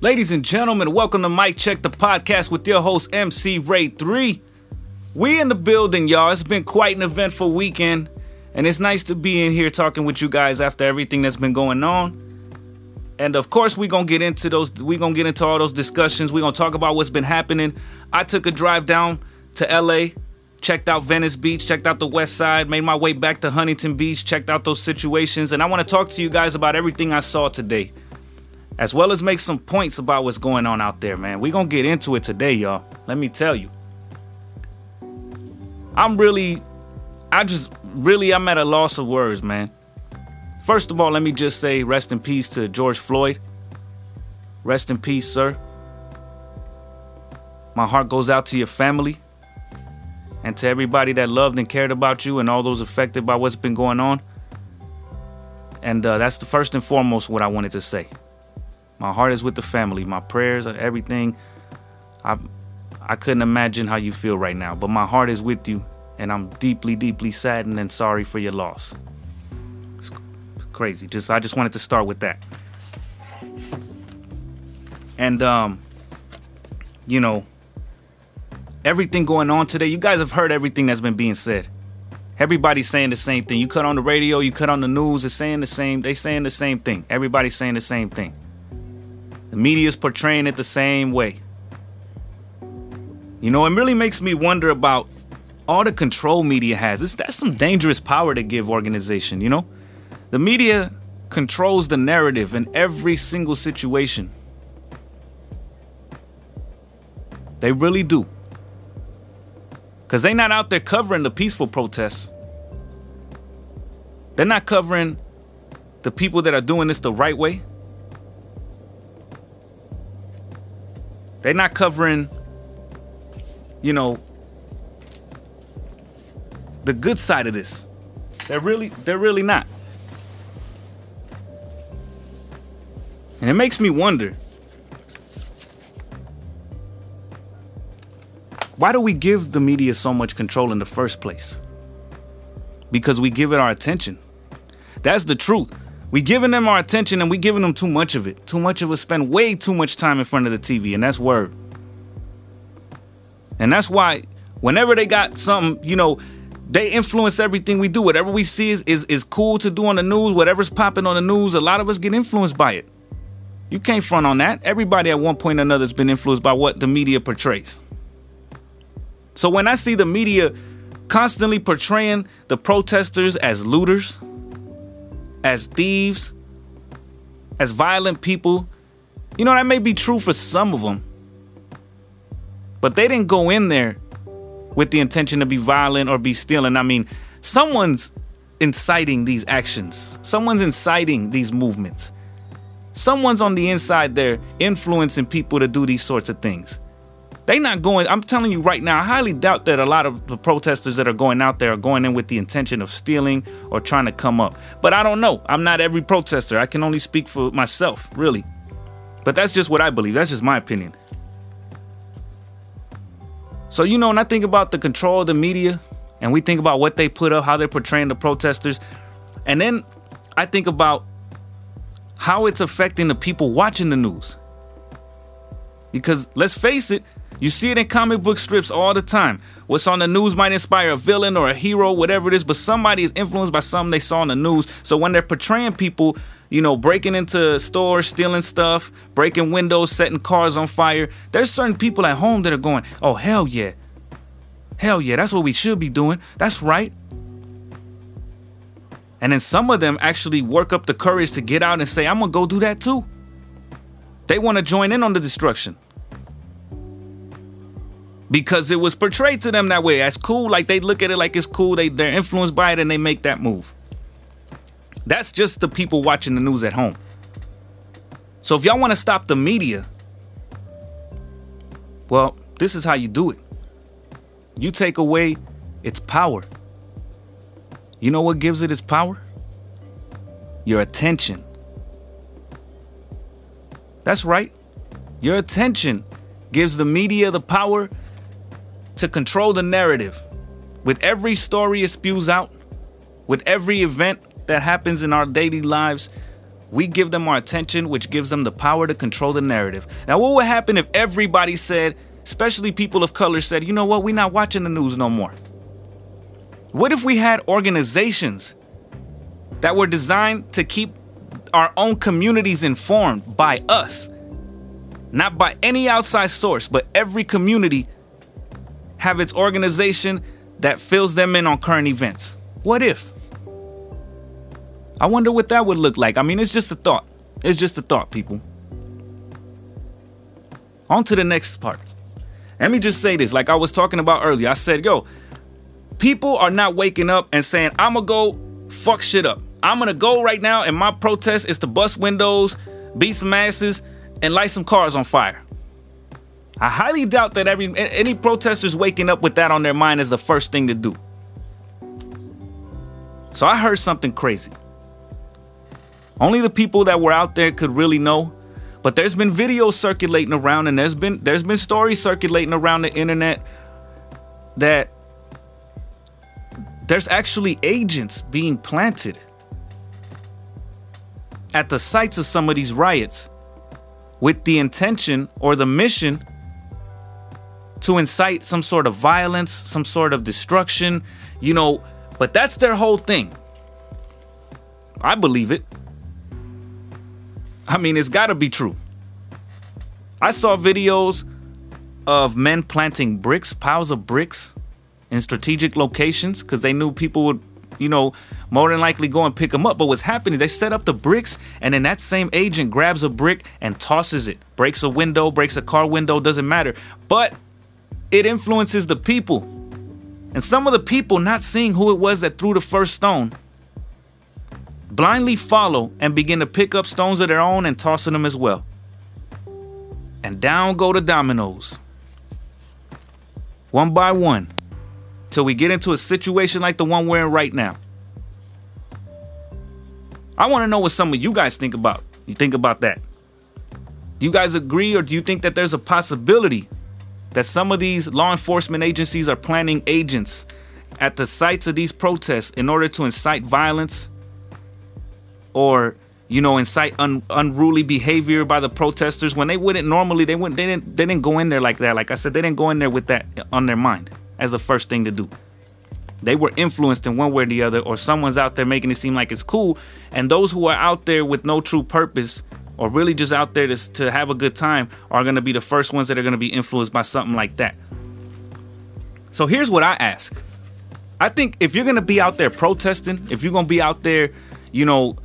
Ladies and gentlemen, welcome to Mike Check the podcast with your host MC Rey 3. We in the building, y'all. It's been quite an eventful weekend, and it's nice to be in here talking with you guys after everything that's been going on. And of course, we're gonna get into those, we're gonna get into all those discussions. We're gonna talk about what's been happening. I took a drive down to LA, checked out Venice Beach, checked out the west side, made my way back to Huntington Beach, checked out those situations, and I wanna talk to you guys about everything I saw today as well as make some points about what's going on out there, man. we going to get into it today, y'all. Let me tell you. I'm really, I just, really, I'm at a loss of words, man. First of all, let me just say rest in peace to George Floyd. Rest in peace, sir. My heart goes out to your family and to everybody that loved and cared about you and all those affected by what's been going on. And uh, that's the first and foremost what I wanted to say. My heart is with the family. My prayers are everything. I I couldn't imagine how you feel right now, but my heart is with you, and I'm deeply, deeply saddened and sorry for your loss. It's crazy. Just I just wanted to start with that. And um, you know, everything going on today, you guys have heard everything that's been being said. Everybody's saying the same thing. You cut on the radio, you cut on the news, it's saying the same, they saying the same thing. Everybody's saying the same thing. The media is portraying it the same way. You know, it really makes me wonder about all the control media has. It's, that's some dangerous power to give organization, you know? The media controls the narrative in every single situation. They really do. Because they're not out there covering the peaceful protests. They're not covering the people that are doing this the right way. They're not covering, you know, the good side of this. They're really, they're really not. And it makes me wonder why do we give the media so much control in the first place? Because we give it our attention. That's the truth. We giving them our attention and we giving them too much of it. Too much of us spend way too much time in front of the TV, and that's word. And that's why whenever they got something, you know, they influence everything we do. Whatever we see is, is, is cool to do on the news, whatever's popping on the news, a lot of us get influenced by it. You can't front on that. Everybody at one point or another has been influenced by what the media portrays. So when I see the media constantly portraying the protesters as looters, as thieves, as violent people. You know, that may be true for some of them, but they didn't go in there with the intention to be violent or be stealing. I mean, someone's inciting these actions, someone's inciting these movements. Someone's on the inside there influencing people to do these sorts of things. They not going. I'm telling you right now. I highly doubt that a lot of the protesters that are going out there are going in with the intention of stealing or trying to come up. But I don't know. I'm not every protester. I can only speak for myself, really. But that's just what I believe. That's just my opinion. So you know, when I think about the control of the media, and we think about what they put up, how they're portraying the protesters, and then I think about how it's affecting the people watching the news. Because let's face it, you see it in comic book strips all the time. What's on the news might inspire a villain or a hero, whatever it is, but somebody is influenced by something they saw on the news. So when they're portraying people, you know, breaking into stores, stealing stuff, breaking windows, setting cars on fire, there's certain people at home that are going, oh, hell yeah. Hell yeah, that's what we should be doing. That's right. And then some of them actually work up the courage to get out and say, I'm going to go do that too. They want to join in on the destruction because it was portrayed to them that way. That's cool. Like they look at it like it's cool. They they're influenced by it and they make that move. That's just the people watching the news at home. So if y'all want to stop the media, well, this is how you do it. You take away its power. You know what gives it its power? Your attention. That's right. Your attention gives the media the power to control the narrative. With every story it spews out, with every event that happens in our daily lives, We give them our attention, which gives them the power to control the narrative. Now, what would happen if everybody said, especially people of color, said, you know what, we're not watching the news no more? What if we had organizations that were designed to keep our own communities informed by us? Not by any outside source, but every community have its organization that fills them in on current events. What if? I wonder what that would look like. I mean, it's just a thought. It's just a thought, people. On to the next part. Let me just say this like I was talking about earlier. I said, yo, people are not waking up and saying, I'm gonna go fuck shit up. I'm gonna go right now, and my protest is to bust windows, beat some asses, and light some cars on fire. I highly doubt that every any protesters waking up with that on their mind is the first thing to do. So I heard something crazy. Only the people that were out there could really know. But there's been videos circulating around and there's been there's been stories circulating around the internet that there's actually agents being planted at the sites of some of these riots with the intention or the mission to incite some sort of violence, some sort of destruction, you know, but that's their whole thing. I believe it. I mean, it's got to be true. I saw videos of men planting bricks, piles of bricks in strategic locations because they knew people would, you know, more than likely go and pick them up. But what's happening, is they set up the bricks and then that same agent grabs a brick and tosses it, breaks a window, breaks a car window, doesn't matter. But it influences the people. And some of the people not seeing who it was that threw the first stone blindly follow and begin to pick up stones of their own and tossing them as well. And down go the dominoes. One by one. Till we get into a situation like the one we're in right now. I want to know what some of you guys think about. You think about that. Do you guys agree or do you think that there's a possibility that some of these law enforcement agencies are planning agents at the sites of these protests in order to incite violence or you know incite un- unruly behavior by the protesters when they wouldn't normally they wouldn't they didn't they didn't go in there like that. Like i said they didn't go in there with that on their mind as the first thing to do. They were influenced in one way or the other or someone's out there making it seem like it's cool. And those who are out there with no true purpose or really just out there to, to have a good time are going to be the first ones that are going to be influenced by something like that so here's what i ask i think if you're going to be out there protesting if you're going to be out there you know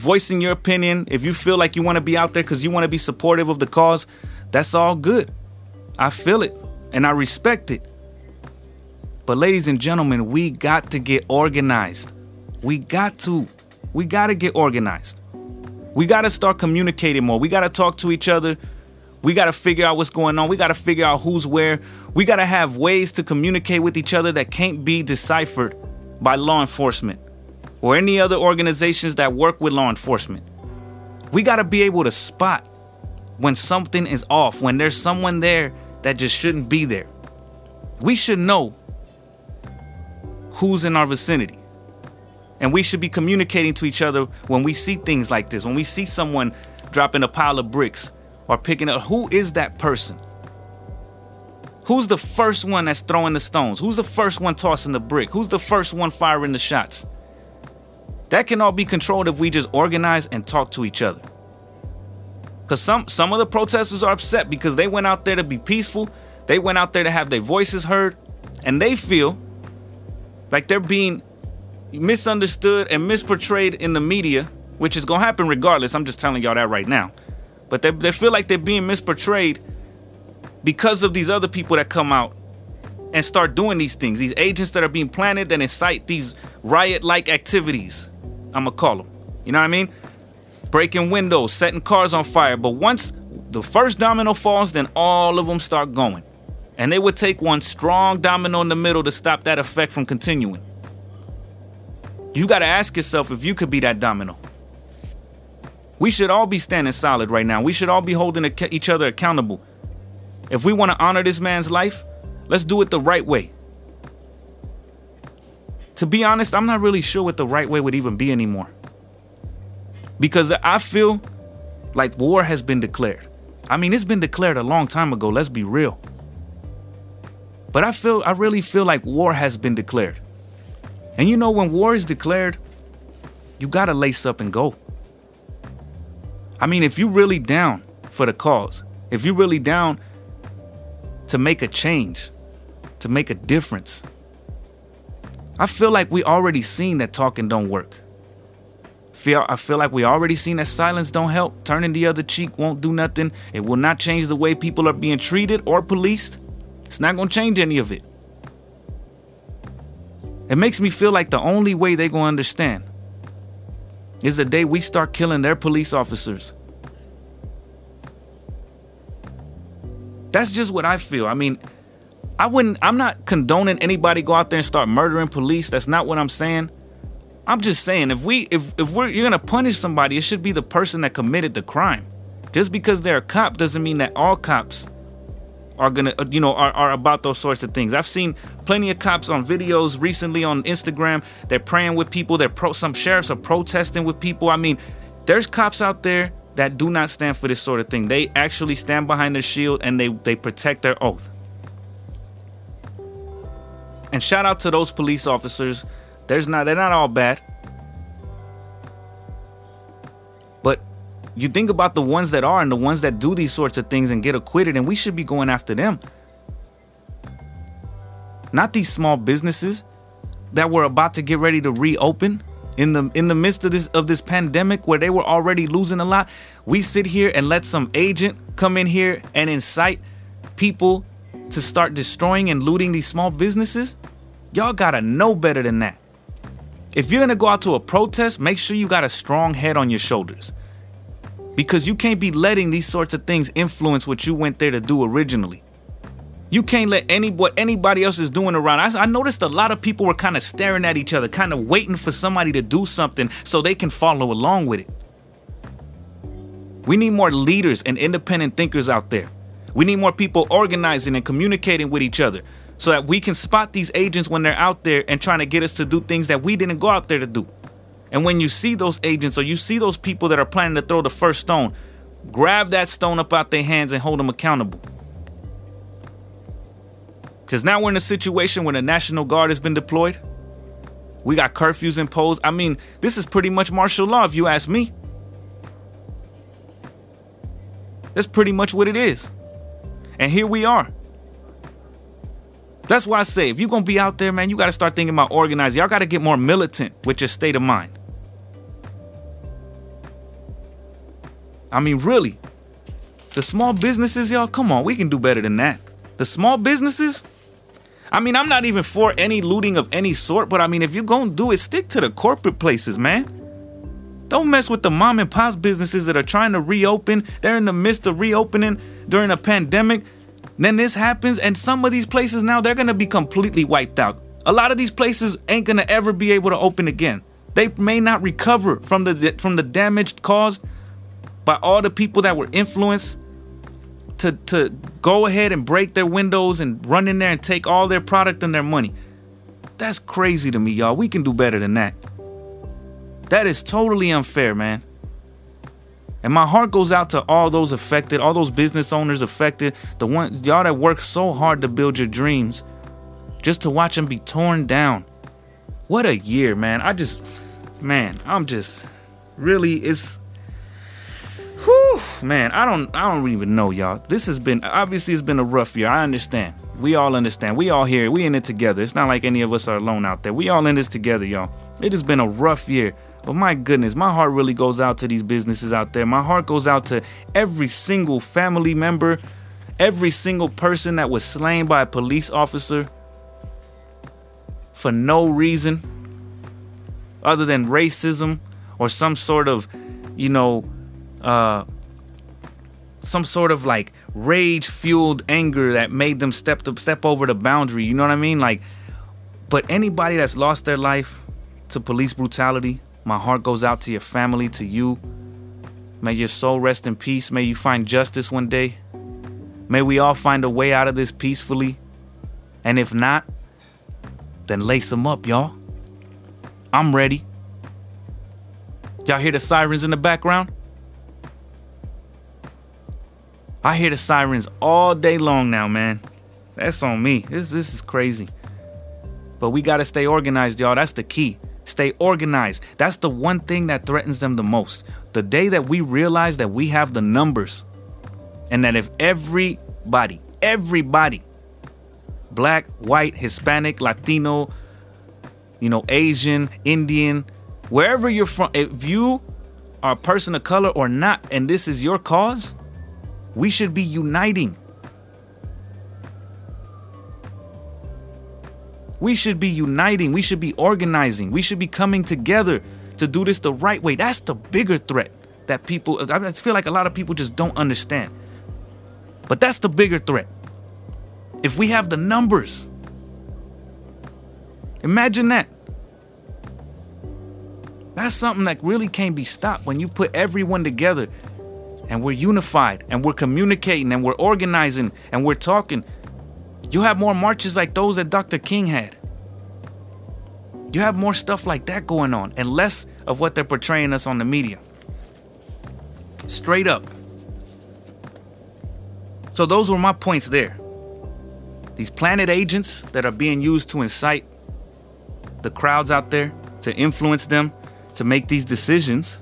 voicing your opinion, if you feel like you want to be out there because you want to be supportive of the cause, that's all good. I feel it and I respect it. But, ladies and gentlemen, we got to get organized. We got to. We got to get organized. We got to start communicating more. We got to talk to each other. We got to figure out what's going on. We got to figure out who's where. We got to have ways to communicate with each other that can't be deciphered by law enforcement or any other organizations that work with law enforcement. We got to be able to spot when something is off, when there's someone there that just shouldn't be there. We should know who's in our vicinity. And we should be communicating to each other when we see things like this, when we see someone dropping a pile of bricks or picking up, who is that person? Who's the first one that's throwing the stones? Who's the first one tossing the brick? Who's the first one firing the shots? That can all be controlled if we just organize and talk to each other. Cause some some of the protesters are upset because they went out there to be peaceful. They went out there to have their voices heard, and they feel like they're being misunderstood and misportrayed in the media, which is gonna happen regardless. I'm just telling y'all that right now. But they, they feel like they're being misportrayed because of these other people that come out and start doing these things. These agents that are being planted that incite these riot like activities. I'm gonna call them. You know what I mean? Breaking windows, setting cars on fire. But once the first domino falls, then all of them start going. And they would take one strong domino in the middle to stop that effect from continuing. You gotta ask yourself if you could be that domino. We should all be standing solid right now. We should all be holding each other accountable. If we wanna honor this man's life, let's do it the right way to be honest, I'm not really sure what the right way would even be anymore. Because I feel like war has been declared. I mean, it's been declared a long time ago, let's be real. But I feel I really feel like war has been declared. And you know when war is declared, you got to lace up and go. I mean, if you're really down for the cause, if you're really down to make a change, to make a difference, I feel like we already seen that talking don't work. Feel I feel like we already seen that silence don't help. Turning the other cheek won't do nothing. It will not change the way people are being treated or policed. It's not gonna change any of it. It makes me feel like the only way they gonna understand is the day we start killing their police officers. That's just what I feel. I mean, I wouldn't I'm not condoning anybody go out there and start murdering police. That's not what I'm saying. I'm just saying if we if if we're you're gonna punish somebody, it should be the person that committed the crime. Just because they're a cop doesn't mean that all cops are gonna uh, you know are, are about those sorts of things. I've seen plenty of cops on videos recently on Instagram. They're praying with people. They're pro some sheriffs are protesting with people. I mean, there's cops out there that do not stand for this sort of thing. They actually stand behind their shield and they they protect their oath. And shout out to those police officers. There's not they're not all bad. You think about the ones that are and the ones that do these sorts of things and get acquitted and we should be going after them. Not these small businesses that were about to get ready to reopen in the in the midst of this of this pandemic where they were already losing a lot. We sit here and let some agent come in here and incite people to start destroying and looting these small businesses? Y'all gotta know better than that. If you're gonna go out to a protest, make sure you got a strong head on your shoulders. Because you can't be letting these sorts of things influence what you went there to do originally. You can't let any what anybody else is doing around. I, I noticed a lot of people were kind of staring at each other, kind of waiting for somebody to do something so they can follow along with it. We need more leaders and independent thinkers out there. We need more people organizing and communicating with each other so that we can spot these agents when they're out there and trying to get us to do things that we didn't go out there to do. And when you see those agents or you see those people that are planning to throw the first stone, grab that stone up out their hands and hold them accountable. Because now we're in a situation where the National Guard has been deployed. We got curfews imposed. I mean, this is pretty much martial law, if you ask me. That's pretty much what it is. And here we are. That's why I say, if you're gonna be out there, man, you gotta start thinking about organizing. Y'all gotta get more militant with your state of mind. I mean, really. The small businesses, y'all, come on, we can do better than that. The small businesses, I mean, I'm not even for any looting of any sort, but I mean, if you're gonna do it, stick to the corporate places, man. Don't mess with the mom and pops businesses that are trying to reopen. They're in the midst of reopening during a pandemic. Then this happens, and some of these places now they're gonna be completely wiped out. A lot of these places ain't gonna ever be able to open again. They may not recover from the from the damage caused by all the people that were influenced to to go ahead and break their windows and run in there and take all their product and their money. That's crazy to me, y'all. We can do better than that. That is totally unfair, man. And my heart goes out to all those affected, all those business owners affected, the one y'all that work so hard to build your dreams, just to watch them be torn down. What a year, man. I just man, I'm just really it's whew, man, I don't I don't even know, y'all. This has been obviously it's been a rough year. I understand. We all understand. We all here. We in it together. It's not like any of us are alone out there. We all in this together, y'all. It has been a rough year. But my goodness, my heart really goes out to these businesses out there. My heart goes out to every single family member, every single person that was slain by a police officer for no reason other than racism or some sort of, you know, uh, some sort of like rage fueled anger that made them step to step over the boundary. You know what I mean? Like, but anybody that's lost their life to police brutality, my heart goes out to your family, to you. May your soul rest in peace. May you find justice one day. May we all find a way out of this peacefully. And if not, then lace them up, y'all. I'm ready. Y'all hear the sirens in the background? I hear the sirens all day long now, man. That's on me. This this is crazy. But we gotta stay organized, y'all. That's the key. Stay organized. That's the one thing that threatens them the most. The day that we realize that we have the numbers, and that if everybody, everybody, black, white, Hispanic, Latino, you know, Asian, Indian, wherever you're from, if you are a person of color or not, and this is your cause, we should be uniting. We should be uniting. We should be organizing. We should be coming together to do this the right way. That's the bigger threat that people, I feel like a lot of people just don't understand. But that's the bigger threat. If we have the numbers, imagine that. That's something that really can't be stopped when you put everyone together and we're unified and we're communicating and we're organizing and we're talking. You have more marches like those that Dr. King had. You have more stuff like that going on and less of what they're portraying us on the media. Straight up. So, those were my points there. These planet agents that are being used to incite the crowds out there, to influence them, to make these decisions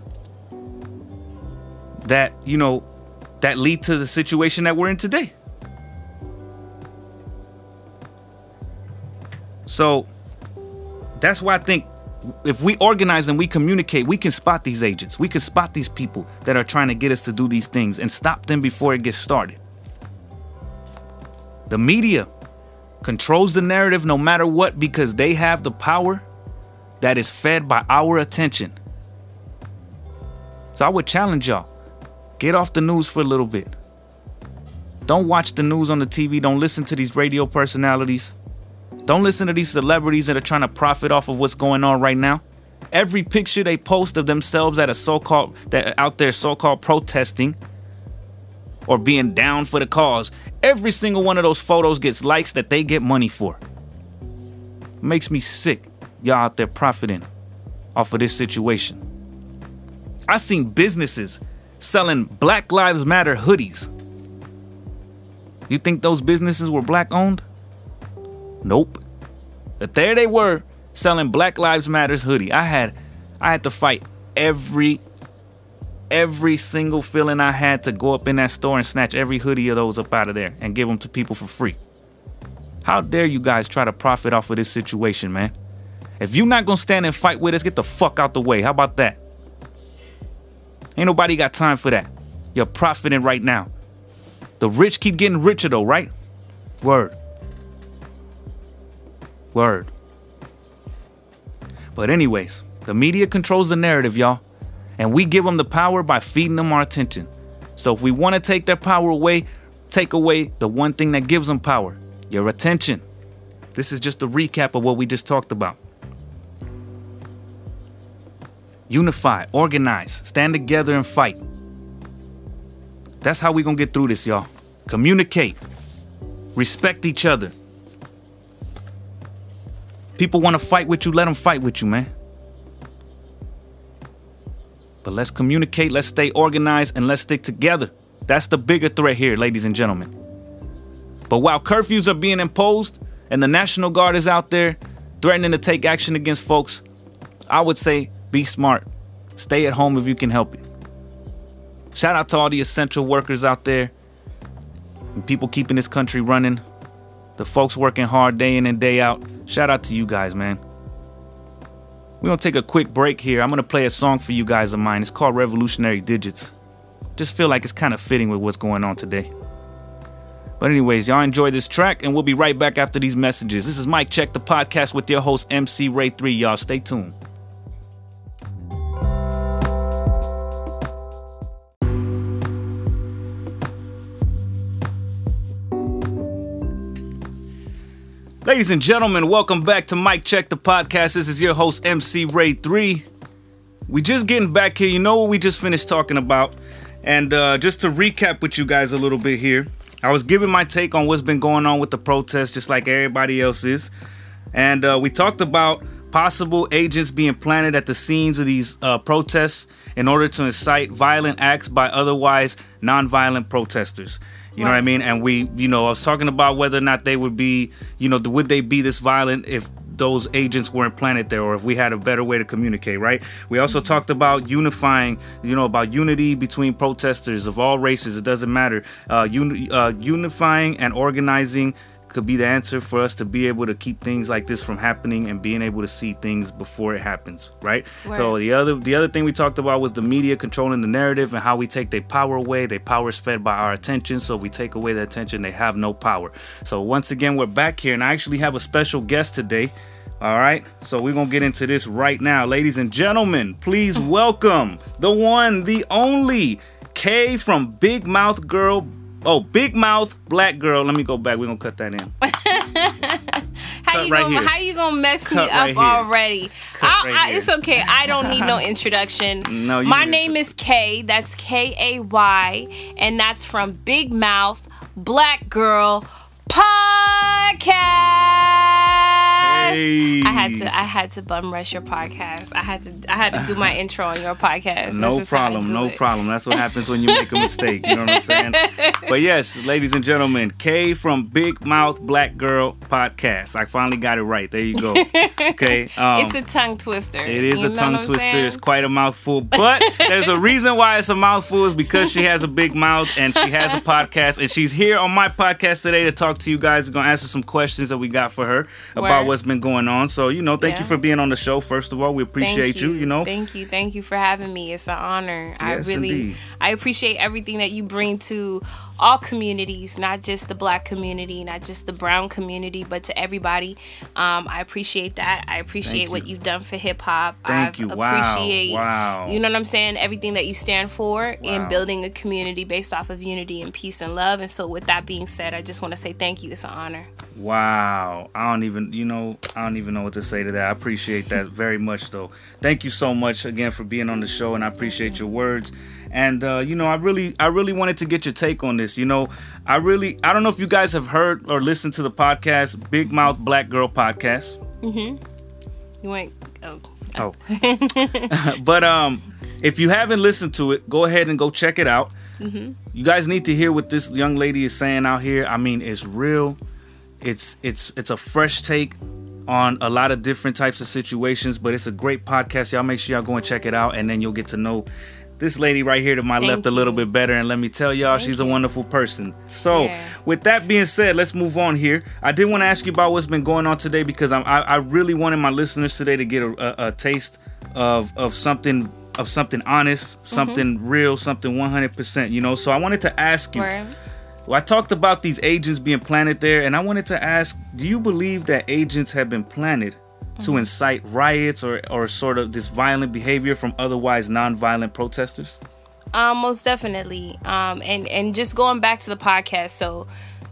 that, you know, that lead to the situation that we're in today. So that's why I think if we organize and we communicate, we can spot these agents. We can spot these people that are trying to get us to do these things and stop them before it gets started. The media controls the narrative no matter what because they have the power that is fed by our attention. So I would challenge y'all get off the news for a little bit. Don't watch the news on the TV. Don't listen to these radio personalities. Don't listen to these celebrities that are trying to profit off of what's going on right now. Every picture they post of themselves at a so-called that out there so-called protesting or being down for the cause, every single one of those photos gets likes that they get money for. Makes me sick y'all out there profiting off of this situation. I seen businesses selling Black Lives Matter hoodies. You think those businesses were black owned? Nope. But there they were selling Black Lives Matters hoodie. I had I had to fight every every single feeling I had to go up in that store and snatch every hoodie of those up out of there and give them to people for free. How dare you guys try to profit off of this situation, man? If you're not gonna stand and fight with us, get the fuck out the way. How about that? Ain't nobody got time for that. You're profiting right now. The rich keep getting richer though, right? Word. Word. But anyways, the media controls the narrative, y'all. And we give them the power by feeding them our attention. So if we want to take their power away, take away the one thing that gives them power, your attention. This is just a recap of what we just talked about. Unify, organize, stand together and fight. That's how we gonna get through this, y'all. Communicate, respect each other. People wanna fight with you, let them fight with you, man. But let's communicate, let's stay organized, and let's stick together. That's the bigger threat here, ladies and gentlemen. But while curfews are being imposed and the National Guard is out there threatening to take action against folks, I would say be smart. Stay at home if you can help it. Shout out to all the essential workers out there, and people keeping this country running, the folks working hard day in and day out. Shout out to you guys, man. We're gonna take a quick break here. I'm gonna play a song for you guys of mine. It's called Revolutionary Digits. Just feel like it's kind of fitting with what's going on today. But, anyways, y'all enjoy this track, and we'll be right back after these messages. This is Mike Check, the podcast with your host, MC Rey 3. Y'all stay tuned. Ladies and gentlemen, welcome back to Mike Check the Podcast. This is your host, MC Rey 3. We just getting back here. You know what we just finished talking about. And uh, just to recap with you guys a little bit here, I was giving my take on what's been going on with the protests, just like everybody else is. And uh, we talked about possible agents being planted at the scenes of these uh, protests in order to incite violent acts by otherwise nonviolent protesters. You know what I mean? And we, you know, I was talking about whether or not they would be, you know, would they be this violent if those agents weren't planted there or if we had a better way to communicate, right? We also talked about unifying, you know, about unity between protesters of all races. It doesn't matter. Uh, uni- uh, unifying and organizing could be the answer for us to be able to keep things like this from happening and being able to see things before it happens, right? So the other the other thing we talked about was the media controlling the narrative and how we take their power away. Their power is fed by our attention, so we take away the attention, they have no power. So once again, we're back here, and I actually have a special guest today. All right, so we're gonna get into this right now, ladies and gentlemen. Please welcome the one, the only Kay from Big Mouth Girl. Oh, Big Mouth Black Girl. Let me go back. We're gonna cut that in. How Cut you right gonna here. how you gonna mess Cut me up here. already? I- right I- it's okay. I don't need no introduction. No, you My name is Kay. That's K A Y, and that's from Big Mouth Black Girl Podcast. Hey. I had to I had to bum rush your podcast. I had to I had to do my intro on your podcast. No just how I problem, no it. problem. That's what happens when you make a mistake. You know what I'm saying? But yes, ladies and gentlemen, Kay from Big Mouth Black Girl Podcast. I finally got it right. There you go. Okay. Um, It's a tongue twister. it is You a tongue twister. saying? It's quite a mouthful. But there's a reason why it's a mouthful is because she has a big mouth and she has a podcast. And she's here on my podcast today to talk to you guys. We're to answer some questions that we got for her about Word. what's been going on. So, you know, thank you for being on the show, first of all. We appreciate Thank you, you know. Thank you. Thank you for having me. It's an honor. I really indeed. I appreciate everything that you bring to all communities, not just the black community, not just the brown community, but to everybody. Um, I appreciate that. I appreciate what you. you've done for hip hop. Thank I you. Wow. appreciate Wow. you know what I'm saying? Everything that you stand for Wow. in building a community based off of unity and peace and love. And so with that being said, I just want to say thank you. It's an honor. Wow. I don't even, you know, I don't even know what to say to that. I appreciate that very much, though. Thank you so much again for being on the show, and I appreciate your words. And uh, you know, I really, I really wanted to get your take on this. You know, I really, I don't know if you guys have heard or listened to the podcast, Big Mouth Black Girl Podcast. You went oh Oh. but um, if you haven't listened to it, go ahead and go check it out. You guys need to hear what this young lady is saying out here. I mean, it's real. It's it's it's a fresh take on a lot of different types of situations, but it's a great podcast. Y'all make sure y'all go and check it out, and then you'll get to know this lady right here to my Thank left a little you. bit better. And let me tell y'all, she's a wonderful person. So, Yeah. with that being said, let's move on here. I did want to ask you about what's been going on today because I'm, I I really wanted my listeners today to get a, a, a taste of of something of something honest, mm-hmm. something real, something 100%. You know, so I wanted to ask you. Word. Well, I talked about these agents being planted there, and I wanted to ask do you believe that agents have been planted to Mm-hmm. incite riots or, or sort of this violent behavior from otherwise non-violent protesters? Um, most definitely. Um, and and just going back to the podcast. So,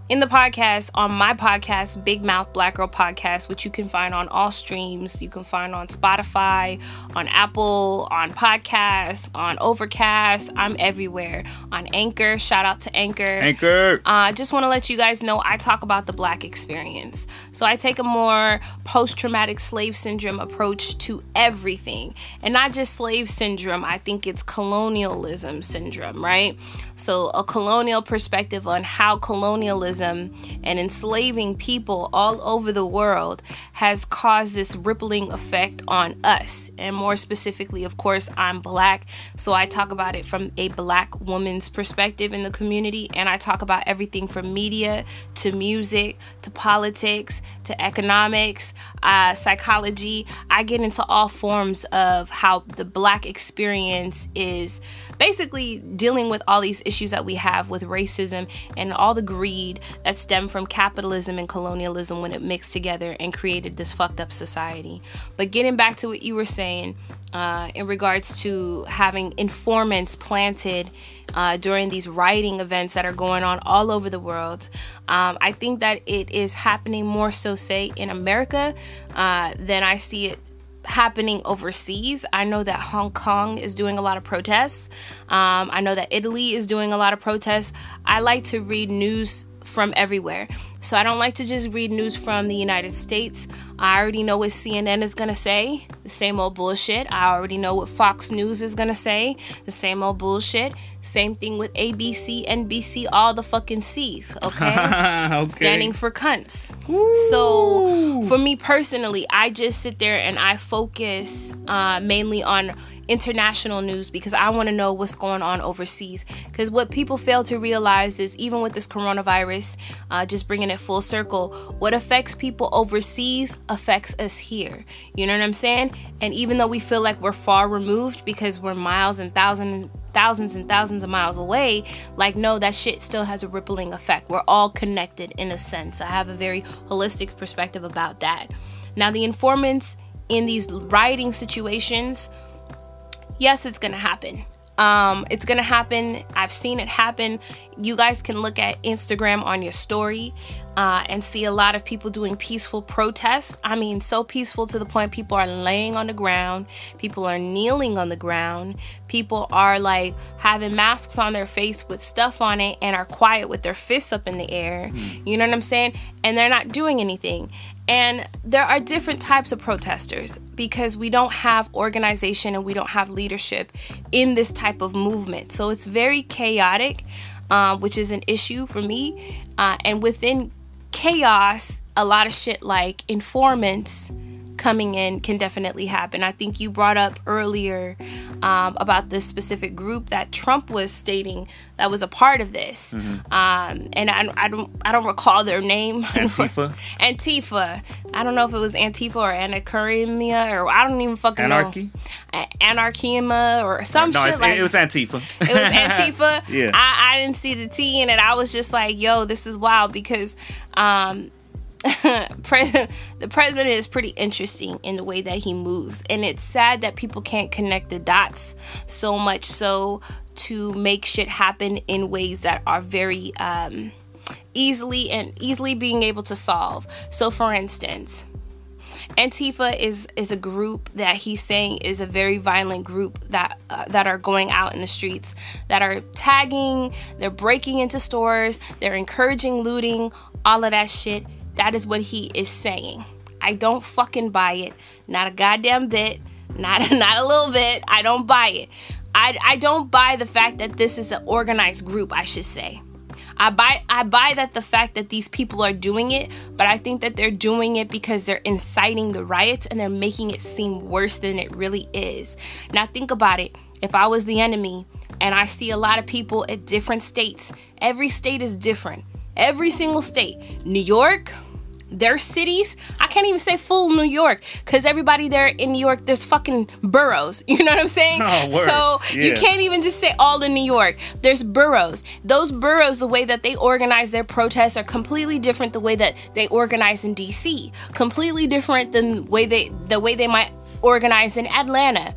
in the podcast, on my podcast, Big Mouth Black Girl Podcast, which you can find on all streams, you can find on Spotify, on Apple, on Podcasts, on Overcast. I'm everywhere. On Anchor. Shout out to Anchor. Anchor. I uh, just want to let you guys know I talk about the black experience. So I take a more post traumatic slave syndrome approach to everything. And not just slave syndrome, I think it's colonialism syndrome, right? So a colonial perspective on how colonialism and enslaving people all over the world has caused this rippling effect on us. And more specifically, of course, I'm black. So I talk about it from a black woman's perspective in the community. And I talk about everything from media to music to politics to economics, uh, psychology. I get into all forms of how the black experience is basically dealing with all these issues that we have with racism and all the greed that stem from capitalism and colonialism when it mixed together and created this fucked up society. But getting back to what you were saying, uh, in regards to having informants planted uh, during these rioting events that are going on all over the world. Um, I think that it is happening more so, say, in America uh, than I see it happening overseas. I know that Hong Kong is doing a lot of protests. Um, I know that Italy is doing a lot of protests. I like to read news from everywhere. So I don't like to just read news from the United States. I already know what CNN is going to say, the same old bullshit. I already know what Fox News is going to say, the same old bullshit. Same thing with ABC, NBC, all the fucking C's, okay? okay. Standing for cunts. Ooh. So for me personally, I just sit there and I focus uh, mainly on international news because I want to know what's going on overseas. Because what people fail to realize is even with this coronavirus, uh, just bringing it full circle, what affects people overseas affects us here. You know what I'm saying? And even though we feel like we're far removed because we're miles and thousands thousands and thousands of miles away, like, no, that shit still has a rippling effect. We're all connected in a sense. I have a very holistic perspective about that. Now, the informants in these rioting situations yes, it's gonna happen. Um, it's gonna happen. I've seen it happen. You guys can look at Instagram on your story uh, and see a lot of people doing peaceful protests. I mean, so peaceful to the point people are laying on the ground, people are kneeling on the ground, people are like having masks on their face with stuff on it and are quiet with their fists up in the air. Mm. You know what I'm saying? And they're not doing anything. And there are different types of protesters because we don't have organization and we don't have leadership in this type of movement. So it's very chaotic, uh, which is an issue for me. Uh, and within chaos, a lot of shit like informants coming in can definitely happen. I think you brought up earlier um, about this specific group that Trump was stating that was a part of this, mm-hmm. um, and I, I, don't I don't recall their name. Antifa. Antifa. I don't know if it was Antifa or Anarchia or I don't even fucking know. Anarchy? know. Anarchia or some no, shit like it was Antifa. it was Antifa. yeah. I, I didn't see the T in it. I was just like, yo, this is wild because um, the president is pretty interesting in the way that he moves and it's sad that people can't connect the dots so much so to make shit happen in ways that are very um, easily and easily being able to solve so for instance Antifa is is a group that he's saying is a very violent group that uh, that are going out in the streets that are tagging, they're breaking into stores, they're encouraging looting, all of that shit. That is what he is saying. I don't fucking buy it. Not a goddamn bit. Not not a little bit. I don't buy it. I, I don't buy the fact that this is an organized group, I should say. I buy I buy that the fact that these people are doing it, but I think that they're doing it because they're inciting the riots and they're making it seem worse than it really is. Now think about it. If I was the enemy and I see a lot of people at different states, every state is different. Every single state. New York, their cities. I can't even say full New York because everybody there in New York, there's fucking boroughs. You know what I'm saying? Oh, so yeah. you can't even just say all in New York. There's boroughs. Those boroughs, the way that they organize their protests are completely different the way that they organize in DC. Completely different than way they the way they might organize in Atlanta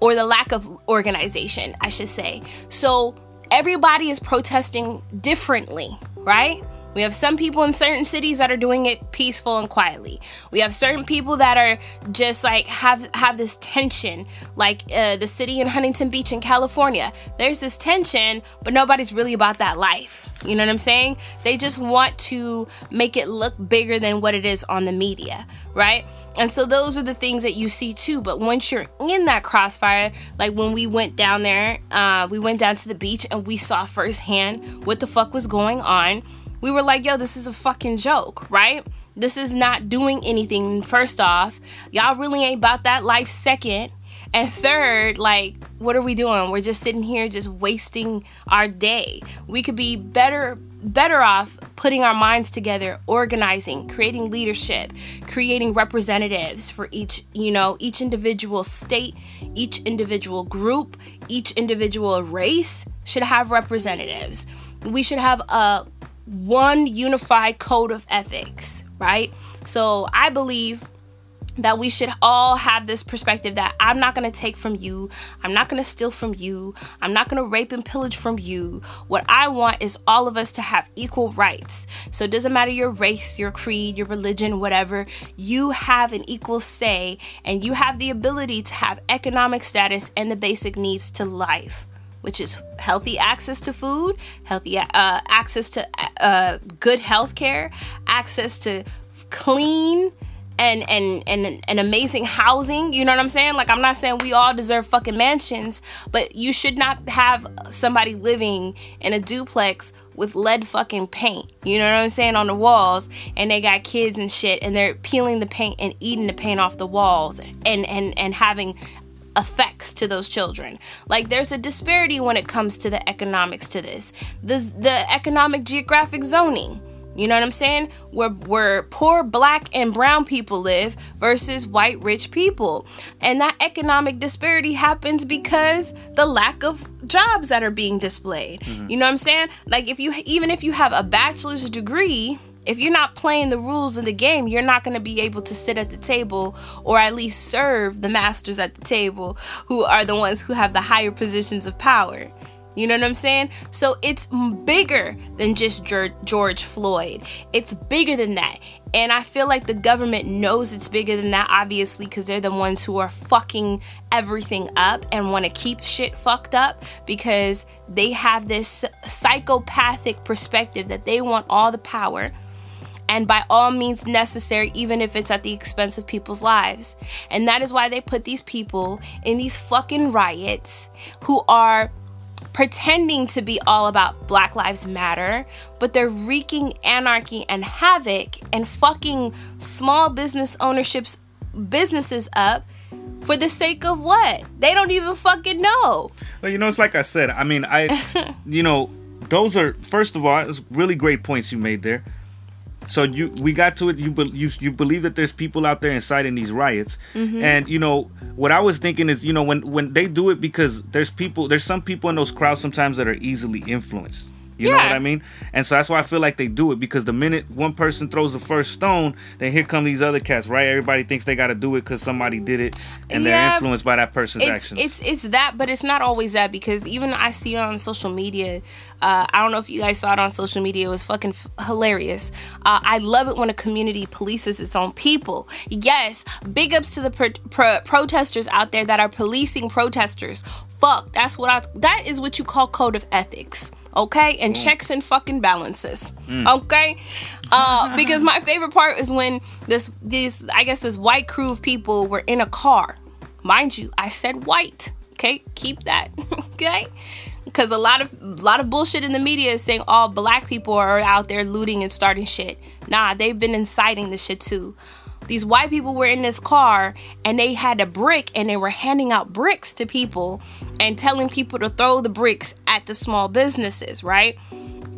or the lack of organization, I should say. So everybody is protesting differently, right? We have some people in certain cities that are doing it peaceful and quietly. We have certain people that are just like have have this tension, like uh, the city in Huntington Beach in California. There's this tension, but nobody's really about that life. You know what I'm saying? They just want to make it look bigger than what it is on the media, right? And so those are the things that you see too. But once you're in that crossfire, like when we went down there, uh, we went down to the beach and we saw firsthand what the fuck was going on we were like, yo, this is a fucking joke, right? This is not doing anything. First off, y'all really ain't about that life. Second, and third, like, what are we doing? We're just sitting here just wasting our day. We could be better better off putting our minds together, organizing, creating leadership, creating representatives for each, you know, each individual state, each individual group, each individual race should have representatives. We should have a one unified code of ethics, right? So I believe that we should all have this perspective that I'm not to take from you. I'm not to steal from you. I'm not to rape and pillage from you. What I want is all of us to have equal rights. So it doesn't matter your race, your creed, your religion, whatever. You have an equal say and you have the ability to have economic status and the basic needs to life which is healthy access to food, healthy uh, access to uh, good health care, access to clean and and and and amazing housing. You know what I'm saying? Like I'm not saying we all deserve fucking mansions, but you should not have somebody living in a duplex with lead fucking paint. You know what I'm saying on the walls, and they got kids and shit, and they're peeling the paint and eating the paint off the walls, and and and having effects to those children. Like there's a disparity when it comes to the economics to this. This the economic geographic zoning. You know what I'm saying? Where where poor black and brown people live versus white rich people. And that economic disparity happens because the lack of jobs that are being displayed. Mm-hmm. You know what I'm saying? Like if you even if you have a bachelor's degree, if you're not playing the rules of the game, you're not going to be able to sit at the table or at least serve the masters at the table who are the ones who have the higher positions of power. You know what I'm saying? So it's bigger than just George Floyd. It's bigger than that. And I feel like the government knows it's bigger than that, obviously, because they're the ones who are fucking everything up and want to keep shit fucked up because they have this psychopathic perspective that they want all the power and by all means necessary, even if it's at the expense of people's lives. And that is why they put these people in these fucking riots who are pretending to be all about Black Lives Matter, but they're wreaking anarchy and havoc and fucking small business ownerships businesses up for the sake of what? They don't even fucking know. Well, you know, it's like I said. I mean, I, you know, those are first of all, it's really great points you made there. So you we got to it. You be, you you believe that there's people out there inciting these riots, mm-hmm. and you know what I was thinking is you know when when they do it because there's people there's some people in those crowds sometimes that are easily influenced. You yeah. know what I mean? And so that's why I feel like they do it because the minute one person throws the first stone, then here come these other cats, right? Everybody thinks they got to do it because somebody did it, and yeah, they're influenced by that person's it's, actions. It's it's that, but it's not always that because even I see on social media. Uh, I don't know if you guys saw it on social media. It was fucking f- hilarious. Uh, I love it when a community polices its own people. Yes, big ups to the pro- pro- protesters out there that are policing protesters. Fuck, that's what I. That is what you call code of ethics okay? And mm. checks and fucking balances mm. okay? Uh, because my favorite part is when this this i guess this white crew of people were in a car. Mind you i said white okay? Keep that okay? Because a lot of a lot of bullshit in the media is saying all black people are out there looting and starting shit. Nah they've been inciting the shit too these white people were in this car and they had a brick and they were handing out bricks to people and telling people to throw the bricks at the small businesses, right?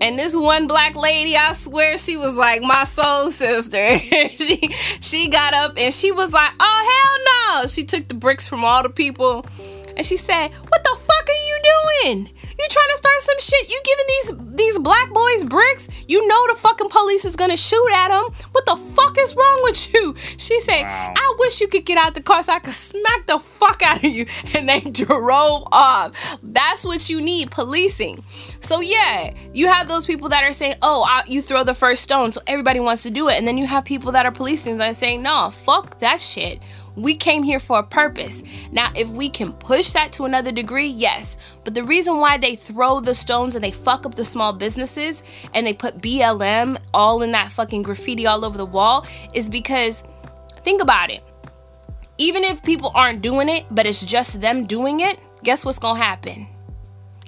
And this one black lady, I swear she was like my soul sister. she she got up and she was like, "Oh hell no." She took the bricks from all the people and she said, "What the fuck are you doing? You trying to start some shit? You giving these these black boys bricks? You know the fucking police is gonna shoot at them. What the fuck is wrong with you?" She said, wow. "I wish you could get out the car so I could smack the fuck out of you." And they drove off. That's what you need, policing. So yeah, you have those people that are saying, "Oh, I, you throw the first stone," so everybody wants to do it, and then you have people that are policing that are saying, "No, fuck that shit." We came here for a purpose. Now, if we can push that to another degree, yes. But the reason why they throw the stones and they fuck up the small businesses and they put BLM all in that fucking graffiti all over the wall is because think about it. Even if people aren't doing it, but it's just them doing it, guess what's gonna happen?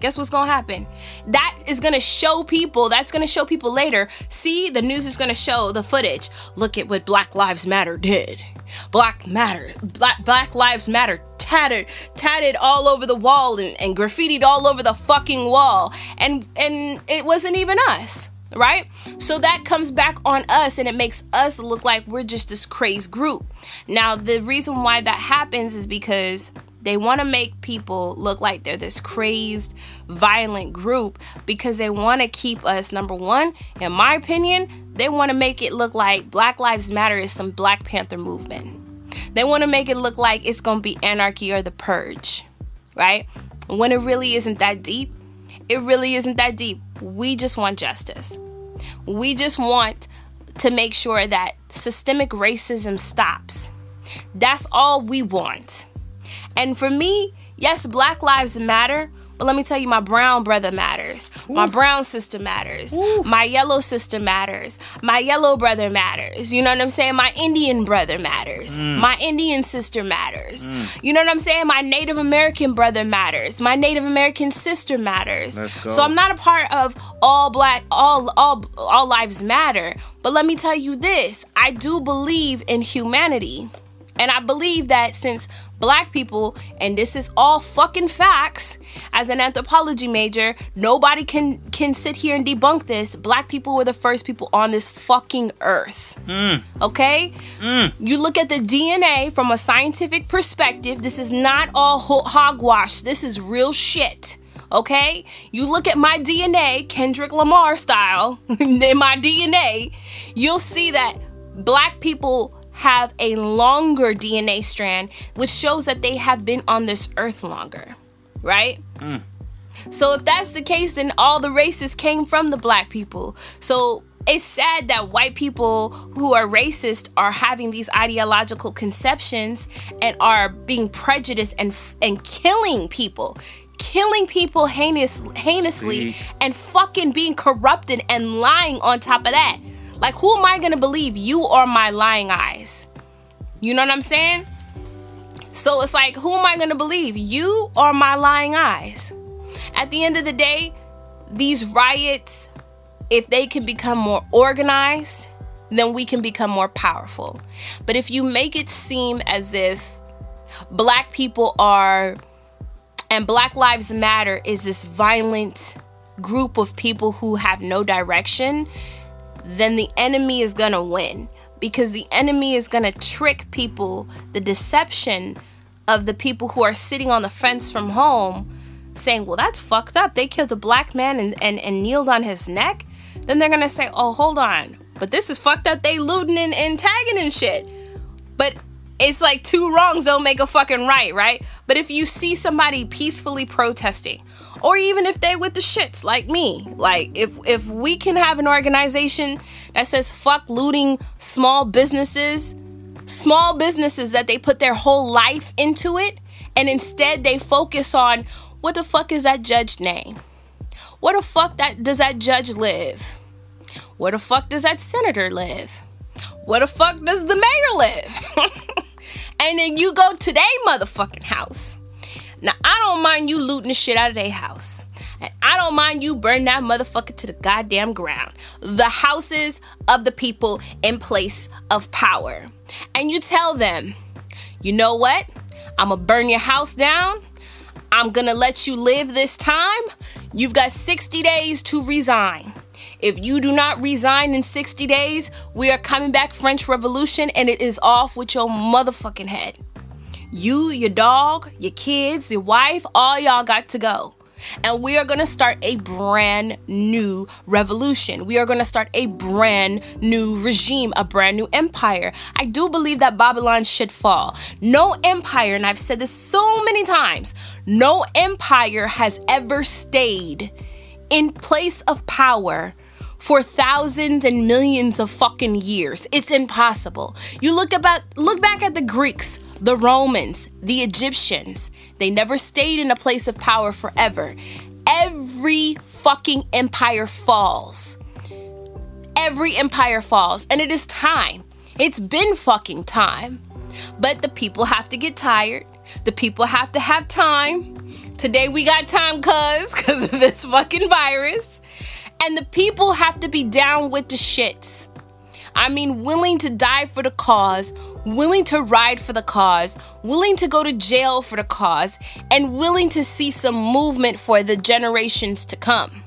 Guess what's gonna happen? That is gonna show people, that's gonna show people later. See, the news is gonna show the footage. Look at what Black Lives Matter did. Black Matter, Black, Black Lives Matter tattered, tatted all over the wall and, and graffitied all over the fucking wall. And and it wasn't even us right? So that comes back on us and it makes us look like we're just this crazed group. Now, the reason why that happens is because they want to make people look like they're this crazed, violent group because they want to keep us, number one, in my opinion, they want to make it look like Black Lives Matter is some Black Panther movement. They want to make it look like it's going to be anarchy or the purge, right? When it really isn't that deep. It really isn't that deep. We just want justice. We just want to make sure that systemic racism stops. That's all we want. And for me, yes, Black Lives Matter, But let me tell you, my brown brother matters. My brown sister matters. My yellow sister matters. My yellow brother matters. You know what I'm saying? My Indian brother matters. Mm. My Indian sister matters. You know what I'm saying? My Native American brother matters. My Native American sister matters. So I'm not a part of all black all all all lives matter. But let me tell you this, I do believe in humanity. And I believe that since black people, and this is all fucking facts, as an anthropology major, nobody can can sit here and debunk this. Black people were the first people on this fucking earth. Hmm. Okay? Hmm. You look at the DNA from a scientific perspective, this is not all ho- hogwash. This is real shit. Okay? You look at my DNA, Kendrick Lamar style, in my DNA, you'll see that black people have a longer DNA strand, which shows that they have been on this earth longer, right? Mm. So if that's the case, then all the races came from the black people. So it's sad that white people who are racist are having these ideological conceptions and are being prejudiced and and killing people. Killing people heinous, heinously See? and fucking being corrupted and lying on top of that. Like, who am I gonna believe? You or my lying eyes? You know what I'm saying? So it's like, who am I gonna believe? You or my lying eyes? At the end of the day, these riots, if they can become more organized, then we can become more powerful. But if you make it seem as if black people are and Black Lives Matter is this violent group of people who have no direction, then the enemy is gonna win because the enemy is gonna trick people, the deception of the people who are sitting on the fence from home saying, Well, that's fucked up. They killed a black man and, and, and kneeled on his neck. Then they're gonna say, Oh, hold on. But this is fucked up. They looting and, and tagging and shit. But it's like two wrongs don't make a fucking right, right? But if you see somebody peacefully protesting, or even if they with the shits like me, like if if we can have an organization that says fuck looting small businesses, small businesses that they put their whole life into it, and instead they focus on what the fuck is that judge name? what the fuck that does that judge live? Where the fuck does that senator live? Where the fuck does the mayor live? and then you go to their motherfucking house. Now I don't mind you looting the shit out of their house. And I don't mind you burn that motherfucker to the goddamn ground. The houses of the people in place of power. And you tell them, you know what? I'm gonna burn your house down. I'm gonna let you live this time. You've got 60 days to resign. If you do not resign in 60 days, we are coming back French Revolution and it is off with your motherfucking head. You, your dog, your kids, your wife, all y'all got to go. And we are gonna start a brand new revolution. We are gonna start a brand new regime, a brand new empire. I do believe that Babylon should fall. No empire, and I've said this so many times, no empire has ever stayed in place of power for thousands and millions of fucking years. It's impossible. You look about look back at the Greeks, the Romans, the Egyptians. They never stayed in a place of power forever. Every fucking empire falls. Every empire falls, and it is time. It's been fucking time. But the people have to get tired. The people have to have time. Today we got time, cuz, because of this fucking virus. And the people have to be down with the shits. I mean, willing to die for the cause, willing to ride for the cause, willing to go to jail for the cause, and willing to see some movement for the generations to come.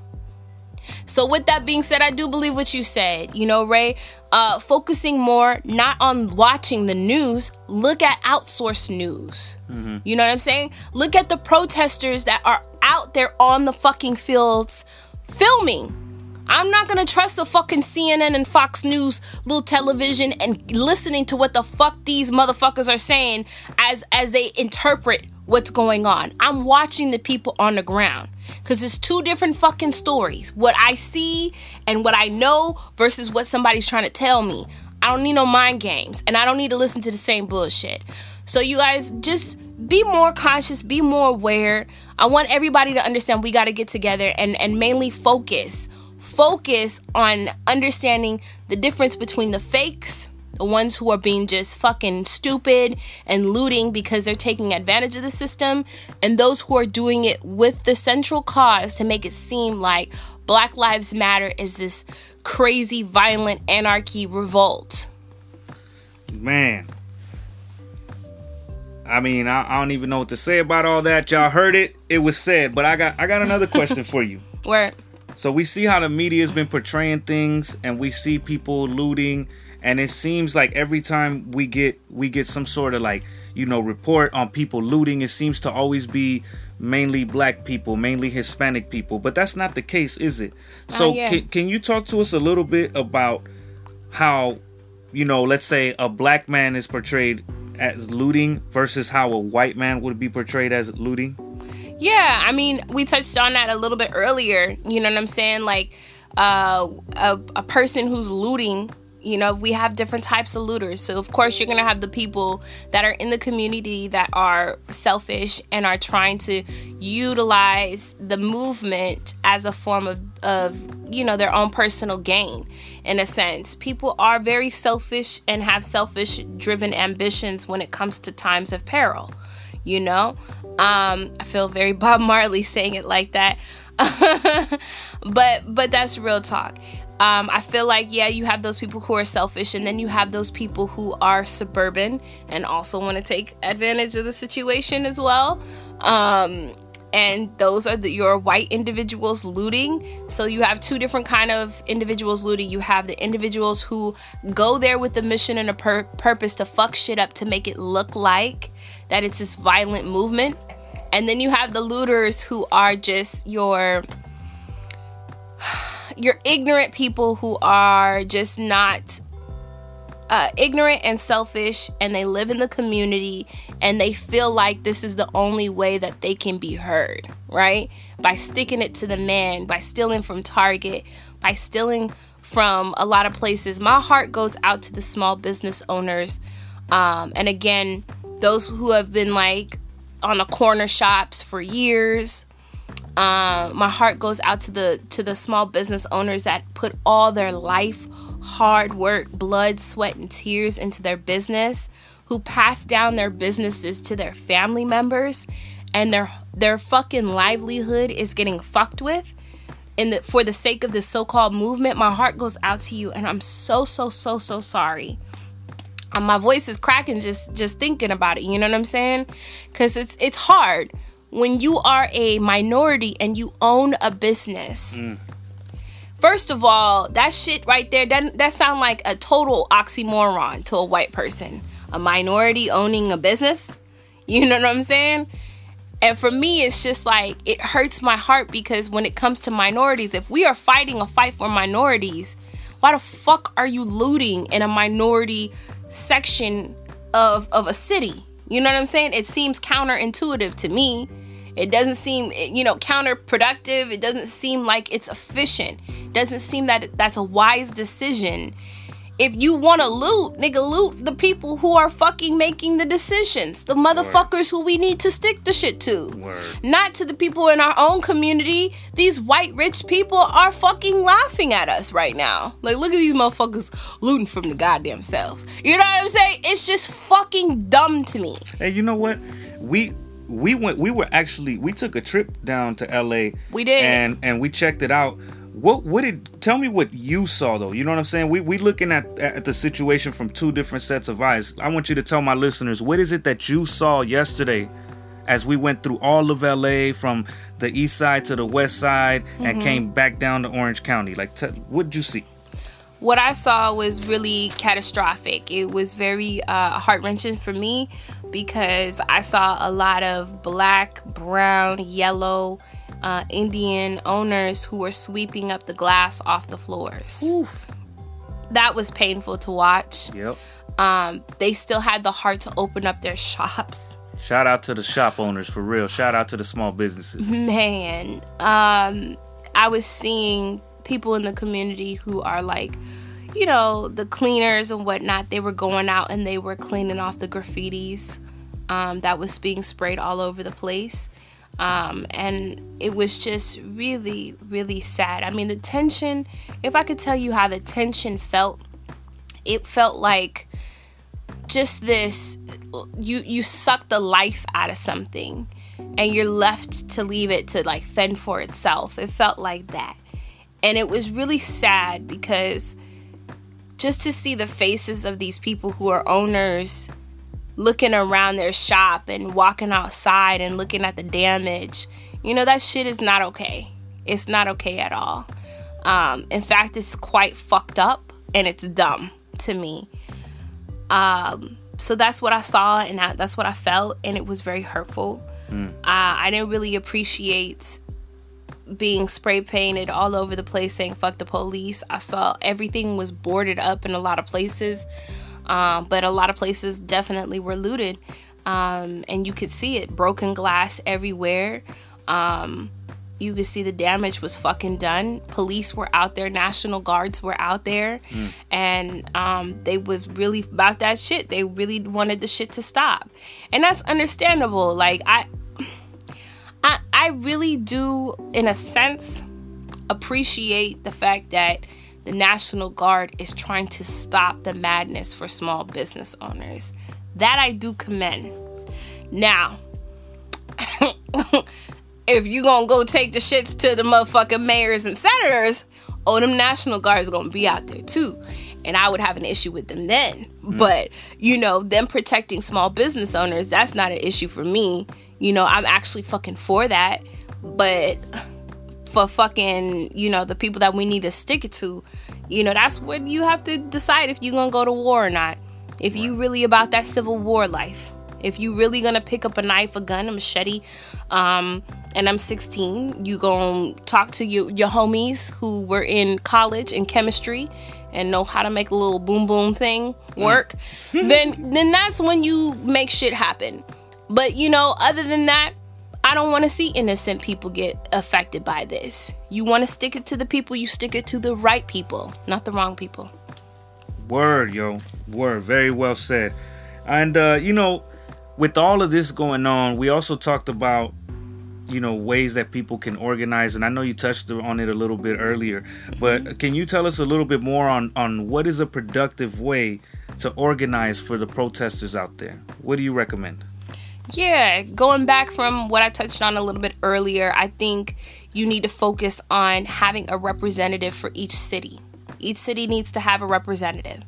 So, with that being said, I do believe what you said. You know, Rey, uh, focusing more not on watching the news, look at outsourced news. You know what I'm saying? Look at the protesters that are out there on the fucking fields filming. I'm not gonna trust a fucking CNN and Fox News little television and listening to what the fuck these motherfuckers are saying as as they interpret what's going on. I'm watching the people on the ground because it's two different fucking stories. What I see and what I know versus what somebody's trying to tell me. I don't need no mind games and I don't need to listen to the same bullshit. So you guys just be more conscious, be more aware. I want everybody to understand we got to get together and and mainly focus. Focus on understanding the difference between the fakes, the ones who are being just fucking stupid and looting because they're taking advantage of the system, and those who are doing it with the central cause to make it seem like Black Lives Matter is this crazy, violent anarchy revolt. Man. I mean, I, I, don't even know what to say about all that. Y'all heard it. It was said. But I got I got another question for you. Where? So we see how the media has been portraying things and we see people looting and it seems like every time we get we get some sort of like, you know, report on people looting, it seems to always be mainly black people, mainly Hispanic people, but that's not the case, is it? So, uh, yeah. can, can you talk to us a little bit about how, you know, let's say a black man is portrayed as looting versus how a white man would be portrayed as looting? Yeah, I mean, we touched on that a little bit earlier. You know what I'm saying? Like, uh, a, a person who's looting you know we have different types of looters so of course you're going to have the people that are in the community that are selfish and are trying to utilize the movement as a form of, of you know their own personal gain in a sense people are very selfish and have selfish driven ambitions when it comes to times of peril you know um, i feel very bob marley saying it like that but but that's real talk um, I feel like, yeah, you have those people who are selfish, and then you have those people who are suburban and also want to take advantage of the situation as well. Um, and those are the, your white individuals looting. So you have two different kind of individuals looting. You have the individuals who go there with a mission and a pur- purpose to fuck shit up to make it look like that it's this violent movement. And then you have the looters who are just your you're ignorant people who are just not uh, ignorant and selfish and they live in the community and they feel like this is the only way that they can be heard, right? By sticking it to the man, by stealing from Target, by stealing from a lot of places. My heart goes out to the small business owners. Um, and again, those who have been like on the corner shops for years, uh, my heart goes out to the to the small business owners that put all their life, hard work, blood, sweat, and tears into their business, who pass down their businesses to their family members, and their their fucking livelihood is getting fucked with. In the, for the sake of this so-called movement, my heart goes out to you, and I'm so so so so sorry. And my voice is cracking just just thinking about it. You know what I'm saying? Because it's it's hard when you are a minority and you own a business. Mm. First of all, that shit right there, that, that sound like a total oxymoron to a white person. A minority owning a business. You know what I'm saying? And for me, it's just like, it hurts my heart because when it comes to minorities, if we are fighting a fight for minorities, why the fuck are you looting in a minority section of, of a city? You know what I'm saying? It seems counterintuitive to me. It doesn't seem, you know, counterproductive. It doesn't seem like it's efficient. It doesn't seem that that's a wise decision. If you want to loot, nigga, loot the people who are fucking making the decisions. The motherfuckers Word. who we need to stick the shit to. Word. Not to the people in our own community. These white rich people are fucking laughing at us right now. Like, look at these motherfuckers looting from the goddamn selves. You know what I'm saying? It's just fucking dumb to me. Hey, you know what? We we went we were actually we took a trip down to LA. We did. And and we checked it out. What what did tell me what you saw though? You know what I'm saying? We we looking at at the situation from two different sets of eyes. I want you to tell my listeners what is it that you saw yesterday as we went through all of LA from the east side to the west side mm-hmm. and came back down to Orange County. Like t- what did you see? what I saw was really catastrophic. It was very uh, heart wrenching for me because I saw a lot of black, brown, yellow, uh, Indian owners who were sweeping up the glass off the floors. Ooh. That was painful to watch. Yep. Um, they still had the heart to open up their shops. Shout out to the shop owners for real. Shout out to the small businesses. Man, um, I was seeing people in the community who are like, you know, the cleaners and whatnot, they were going out and they were cleaning off the graffitis um, that was being sprayed all over the place. Um, and it was just really, really sad. I mean, the tension, if I could tell you how the tension felt, it felt like just this you you suck the life out of something and you're left to leave it to like fend for itself. It felt like that. And it was really sad because just to see the faces of these people who are owners looking around their shop and walking outside and looking at the damage, you know, that shit is not okay. It's not okay at all. Um, in fact, it's quite fucked up and it's dumb to me. Um, so that's what I saw and that's what I felt, and it was very hurtful. Mm. Uh, I didn't really appreciate being spray painted all over the place saying fuck the police. I saw everything was boarded up in a lot of places, um, but a lot of places definitely were looted. Um, and you could see it broken glass everywhere. Um, you could see the damage was fucking done. Police were out there, National Guards were out there, mm. and um, they was really about that shit. They really wanted the shit to stop, and that's understandable. Like I, I, I really do, in a sense, appreciate the fact that the National Guard is trying to stop the madness for small business owners. That I do commend. Now. if you gonna go take the shits to the motherfucking mayors and senators, oh, them National Guards gonna be out there too. And I would have an issue with them then. Mm. But, you know, them protecting small business owners, that's not an issue for me. You know, I'm actually fucking for that. But for fucking, you know, the people that we need to stick it to, you know, that's what you have to decide if you're gonna go to war or not. If you really about that civil war life. If you really gonna pick up a knife, a gun, a machete, um, and I'm 16, you going to talk to your, your homies who were in college in chemistry and know how to make a little boom boom thing mm. work, mm. then then that's when you make shit happen. But you know, other than that, I don't want to see innocent people get affected by this. You want to stick it to the people, you stick it to the right people, not the wrong people. Word, yo. Word. Very well said. And uh, you know, with all of this going on, we also talked about you know ways that people can organize and i know you touched on it a little bit earlier but mm-hmm. can you tell us a little bit more on on what is a productive way to organize for the protesters out there what do you recommend yeah going back from what i touched on a little bit earlier i think you need to focus on having a representative for each city each city needs to have a representative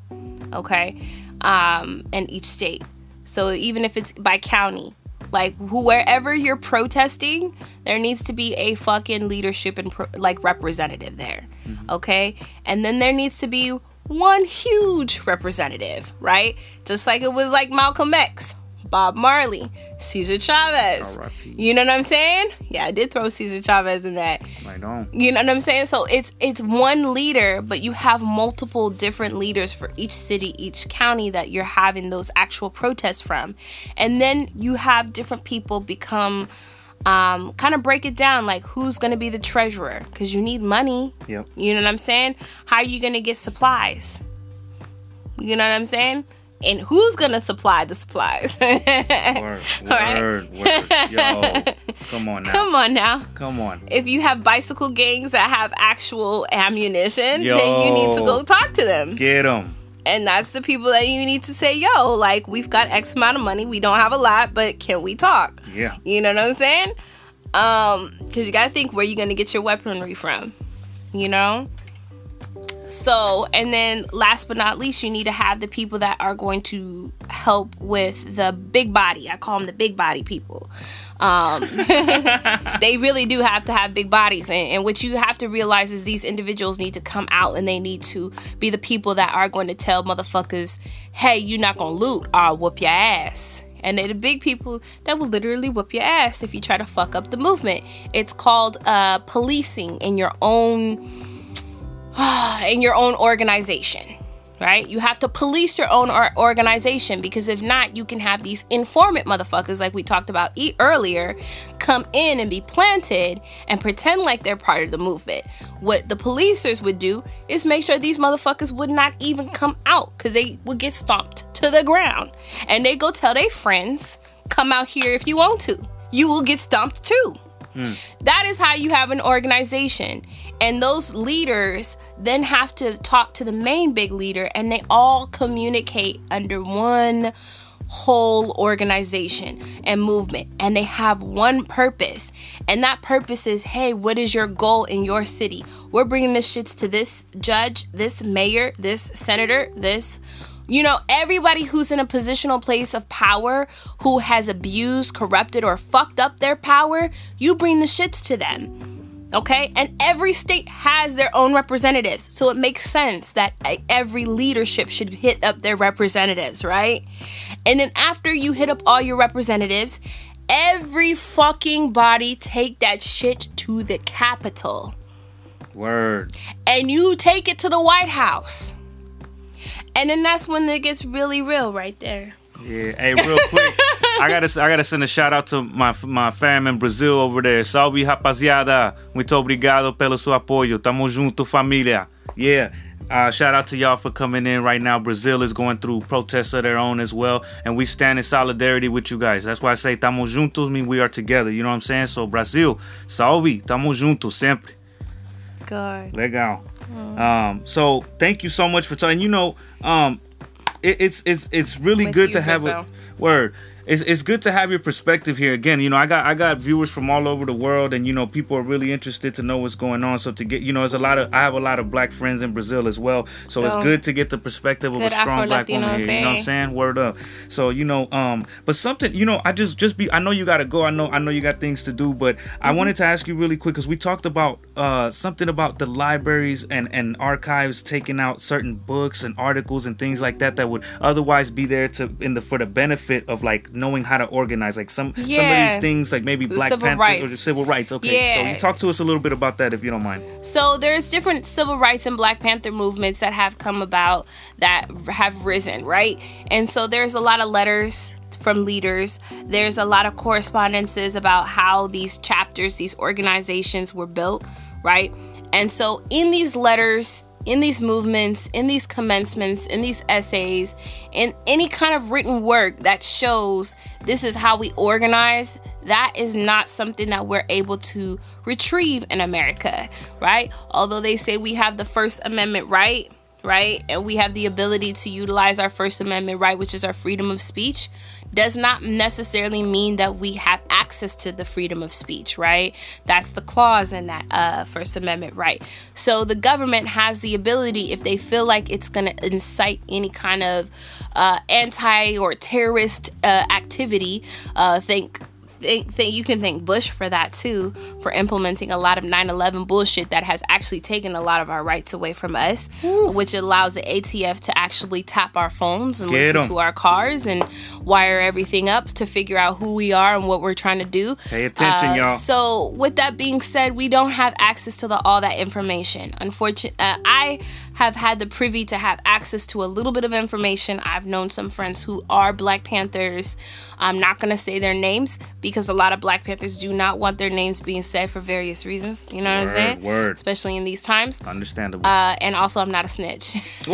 okay um in each state so even if it's by county like wherever you're protesting, there needs to be a fucking leadership and pro- like representative there. Mm-hmm. Okay? And then there needs to be one huge representative, right? Just like it was like Malcolm X. Bob Marley, Cesar Chavez. You know what I'm saying? Yeah, I did throw Cesar Chavez in that. You know what I'm saying? So it's it's one leader, but you have multiple different leaders for each city, each county that you're having those actual protests from. And then you have different people become um, kind of break it down like who's going to be the treasurer because you need money. Yep. You know what I'm saying? How are you going to get supplies? You know what I'm saying? And who's gonna supply the supplies? word, word, right? word. Yo, come on now. Come on now. Come on. If you have bicycle gangs that have actual ammunition, yo, then you need to go talk to them. Get them. And that's the people that you need to say, yo, like we've got X amount of money. We don't have a lot, but can we talk? Yeah. You know what I'm saying? Um, because you gotta think where you're gonna get your weaponry from. You know? So, and then last but not least, you need to have the people that are going to help with the big body. I call them the big body people. Um, they really do have to have big bodies. And, and what you have to realize is these individuals need to come out and they need to be the people that are going to tell motherfuckers, hey, you're not going to loot or I'll whoop your ass. And they're the big people that will literally whoop your ass if you try to fuck up the movement. It's called uh, policing in your own in your own organization, right? You have to police your own organization because if not, you can have these informant motherfuckers, like we talked about e- earlier, come in and be planted and pretend like they're part of the movement. What the policers would do is make sure these motherfuckers would not even come out because they would get stomped to the ground. And they go tell their friends come out here if you want to. You will get stomped too. Hmm. That is how you have an organization. And those leaders then have to talk to the main big leader, and they all communicate under one whole organization and movement. And they have one purpose. And that purpose is hey, what is your goal in your city? We're bringing the shits to this judge, this mayor, this senator, this you know, everybody who's in a positional place of power who has abused, corrupted, or fucked up their power, you bring the shits to them. Okay? And every state has their own representatives. So it makes sense that every leadership should hit up their representatives, right? And then after you hit up all your representatives, every fucking body take that shit to the Capitol. Word. And you take it to the White House. And then that's when it gets really real right there. Yeah. Hey, real quick, I gotta I gotta send a shout out to my my fam in Brazil over there. Salve rapaziada. Muito obrigado pelo seu apoio. Tamo junto, família. Yeah. Uh, shout out to y'all for coming in right now. Brazil is going through protests of their own as well, and we stand in solidarity with you guys. That's why I say tamo juntos mean we are together. You know what I'm saying? So Brazil, salve, tamo juntos sempre. Good. Legal. Um, so thank you so much for telling. You know, um, it, it's it's it's really With good you, to have a word. It's, it's good to have your perspective here again. You know, I got I got viewers from all over the world, and you know, people are really interested to know what's going on. So to get, you know, there's a lot of I have a lot of black friends in Brazil as well. So it's good to get the perspective of a strong black Afro-Latino woman here. You know what I'm saying. Word up. So you know, um, but something, you know, I just just be. I know you got to go. I know I know you got things to do, but I Mm-hmm. wanted to ask you really quick because we talked about uh something about the libraries and and archives taking out certain books and articles and things like that that would otherwise be there to in the for the benefit of like knowing how to organize like some some of these things like maybe Black civil Panther or rights. civil rights. Okay, so you talk to us a little bit about that if you don't mind. So there's different civil rights and Black Panther movements that have come about that have risen, right? And so there's a lot of letters from leaders. There's a lot of correspondences about how these chapters, these organizations were built, right? And so in these letters, in these movements, in these commencements, in these essays, in any kind of written work that shows this is how we organize, that is not something that we're able to retrieve in America, right? Although they say we have the First Amendment right, right? And we have the ability to utilize our First Amendment right, which is our freedom of speech, does not necessarily mean that we have access to the freedom of speech, right? That's the clause in that uh, First Amendment right. So the government has the ability, if they feel like it's going to incite any kind of uh, anti or terrorist uh, activity, uh, think think, think you can thank Bush for that too, for implementing a lot of 9/11 bullshit that has actually taken a lot of our rights away from us, which allows the ATF to actually tap our phones and Get listen 'em. to our cars and wire everything up to figure out who we are and what we're trying to do. Pay attention, Uh, y'all. So, with that being said, we don't have access to the, all that information. Unfortunately, uh, I have had the privy to have access to a little bit of information. I've known some friends who are Black Panthers. I'm not going to say their names because a lot of Black Panthers do not want their names being said for various reasons. You know what I'm saying? word. Especially in these times. Understandable. Uh, and also, I'm not a snitch.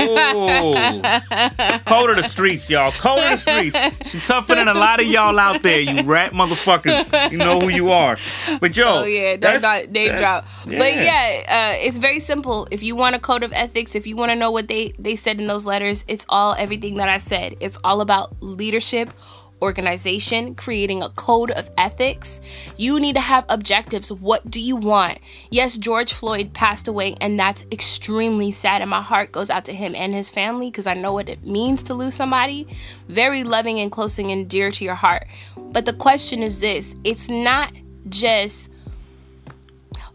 Cold of the streets, y'all. Cold of the streets. She tougher than a lot of y'all out there, you rat motherfuckers. You know who you are. But yo, Oh yeah, that's- that's not name drop. But yeah, uh, it's very simple. If you want a code of ethics, if you want to know what they they said in those letters, it's all everything that I said. It's all about leadership, organization, creating a code of ethics. You need to have objectives. What do you want? Yes, George Floyd passed away, and that's extremely sad. And my heart goes out to him and his family because I know what it means to lose somebody. Very loving and close and dear to your heart. But the question is this it's not just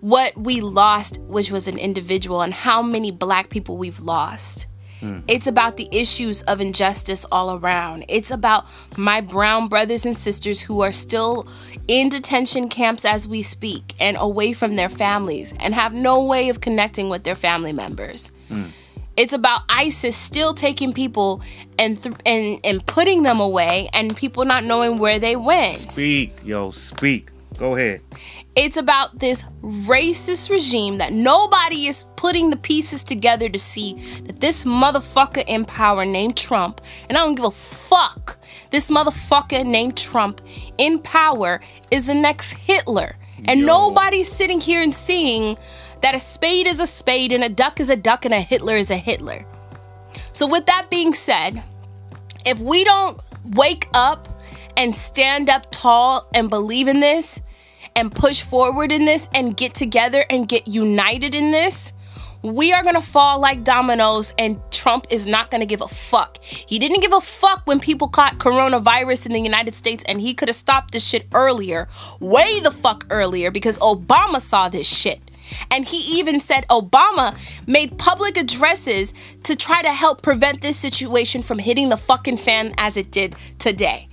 what we lost, which was an individual, and how many black people we've lost. Hmm. It's about the issues of injustice all around. It's about my brown brothers and sisters who are still in detention camps as we speak and away from their families and have no way of connecting with their family members. Hmm. It's about ISIS still taking people and th- and and putting them away and people not knowing where they went. Speak, yo, speak. Go ahead. It's about this racist regime that nobody is putting the pieces together to see that this motherfucker in power named Trump, and I don't give a fuck, this motherfucker named Trump in power is the next Hitler. And Yo. nobody's sitting here and seeing that a spade is a spade and a duck is a duck and a Hitler is a Hitler. So, with that being said, if we don't wake up and stand up tall and believe in this and push forward in this and get together and get united in this, we are gonna fall like dominoes and Trump is not gonna give a fuck. He didn't give a fuck when people caught coronavirus in the United States and he could have stopped this shit earlier, way the fuck earlier, because Obama saw this shit. And he even said Obama made public addresses to try to help prevent this situation from hitting the fucking fan as it did today.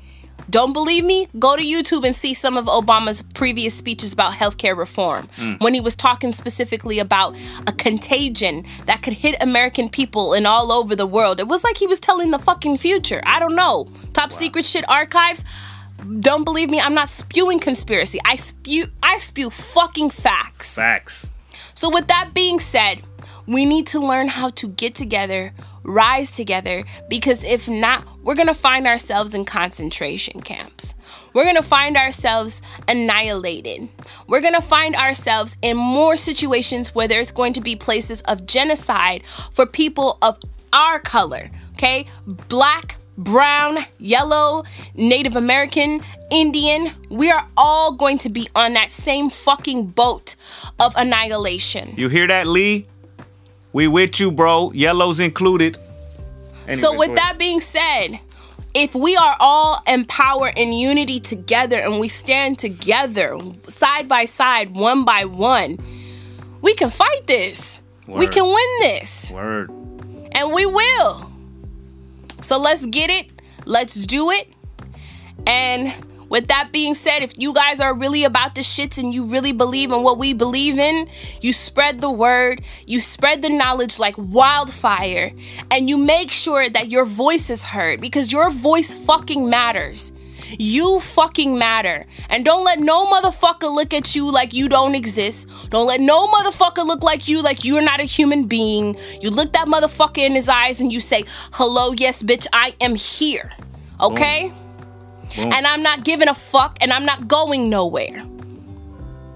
Don't believe me? Go to YouTube and see some of Obama's previous speeches about healthcare reform mm. when he was talking specifically about a contagion that could hit American people and all over the world. It was like he was telling the fucking future. I don't know. Top secret shit archives. Don't believe me? I'm not spewing conspiracy. I spew I spew fucking facts. Facts. So, with that being said, we need to learn how to get together, rise together, because if not, we're gonna find ourselves in concentration camps. We're gonna find ourselves annihilated. We're gonna find ourselves in more situations where there's going to be places of genocide for people of our color, okay? Black, brown, yellow, Native American, Indian, we are all going to be on that same fucking boat of annihilation. You hear that, Lee? We with you, bro. Yellows included. so, with that being said, if we are all empowered in unity together and we stand together, side by side, one by one, we can fight this. We can win this. Word. And we will. So let's get it. Let's do it. And with that being said, if you guys are really about the shits and you really believe in what we believe in, you spread the word, you spread the knowledge like wildfire, and you make sure that your voice is heard because your voice fucking matters. You fucking matter. And don't let no motherfucker look at you like you don't exist. Don't let no motherfucker look like you like you're not a human being. You look that motherfucker in his eyes and you say, Hello, yes, bitch, I am here. Oh. Okay? Boom. And I'm not giving a fuck and I'm not going nowhere.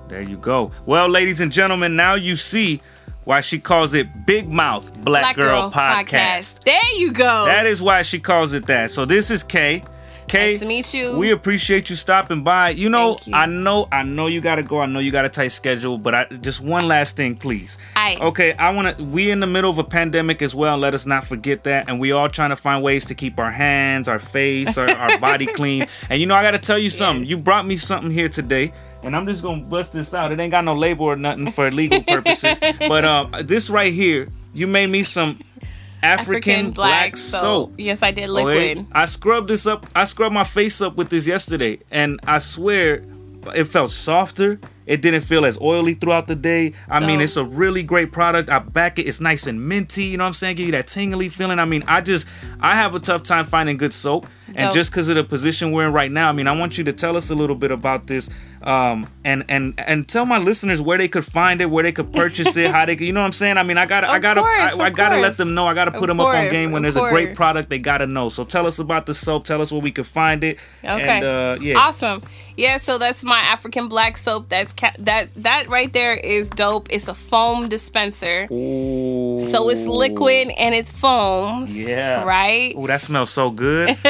There you go. Well, ladies and gentlemen, now you see why she calls it Big Mouth Black, Girl, Podcast. There you go. That is why she calls it that. So this is Kay. Kay, Nice to meet you. We appreciate you stopping by. You know, you. I know, I know you gotta go. I know you got a tight schedule, but I just one last thing, please. Aye. Okay, I wanna. We in the middle of a pandemic as well. Let us not forget that, and we all trying to find ways to keep our hands, our face, our, our body clean. And you know, I gotta tell you something. You brought me something here today. And I'm just gonna bust this out. It ain't got no label or nothing for legal purposes. but um, this right here, you made me some African, black, soap. Yes, I did liquid. I scrubbed this up. I scrubbed my face up with this yesterday, and I swear, it felt softer. It didn't feel as oily throughout the day. I mean, it's a really great product. I back it. It's nice and minty. You know what I'm saying? Give you that tingly feeling. I mean, I just I have a tough time finding good soap, and Dope. just because of the position we're in right now, I mean, I want you to tell us a little bit about this, um, and and and tell my listeners where they could find it, where they could purchase it, how they, could, you know what I'm saying? I mean, I gotta, I gotta, course, I, I gotta let them know. I gotta put Of them up on game when of there's a great product. They gotta know. So tell us about the soap. Tell us where we could find it. Okay. And, uh, yeah. Awesome. Yeah, so that's my African black soap. That's ca- that that right there is dope. It's a foam dispenser. Ooh. So it's liquid and it's foams. Yeah. Right? Ooh, that smells so good.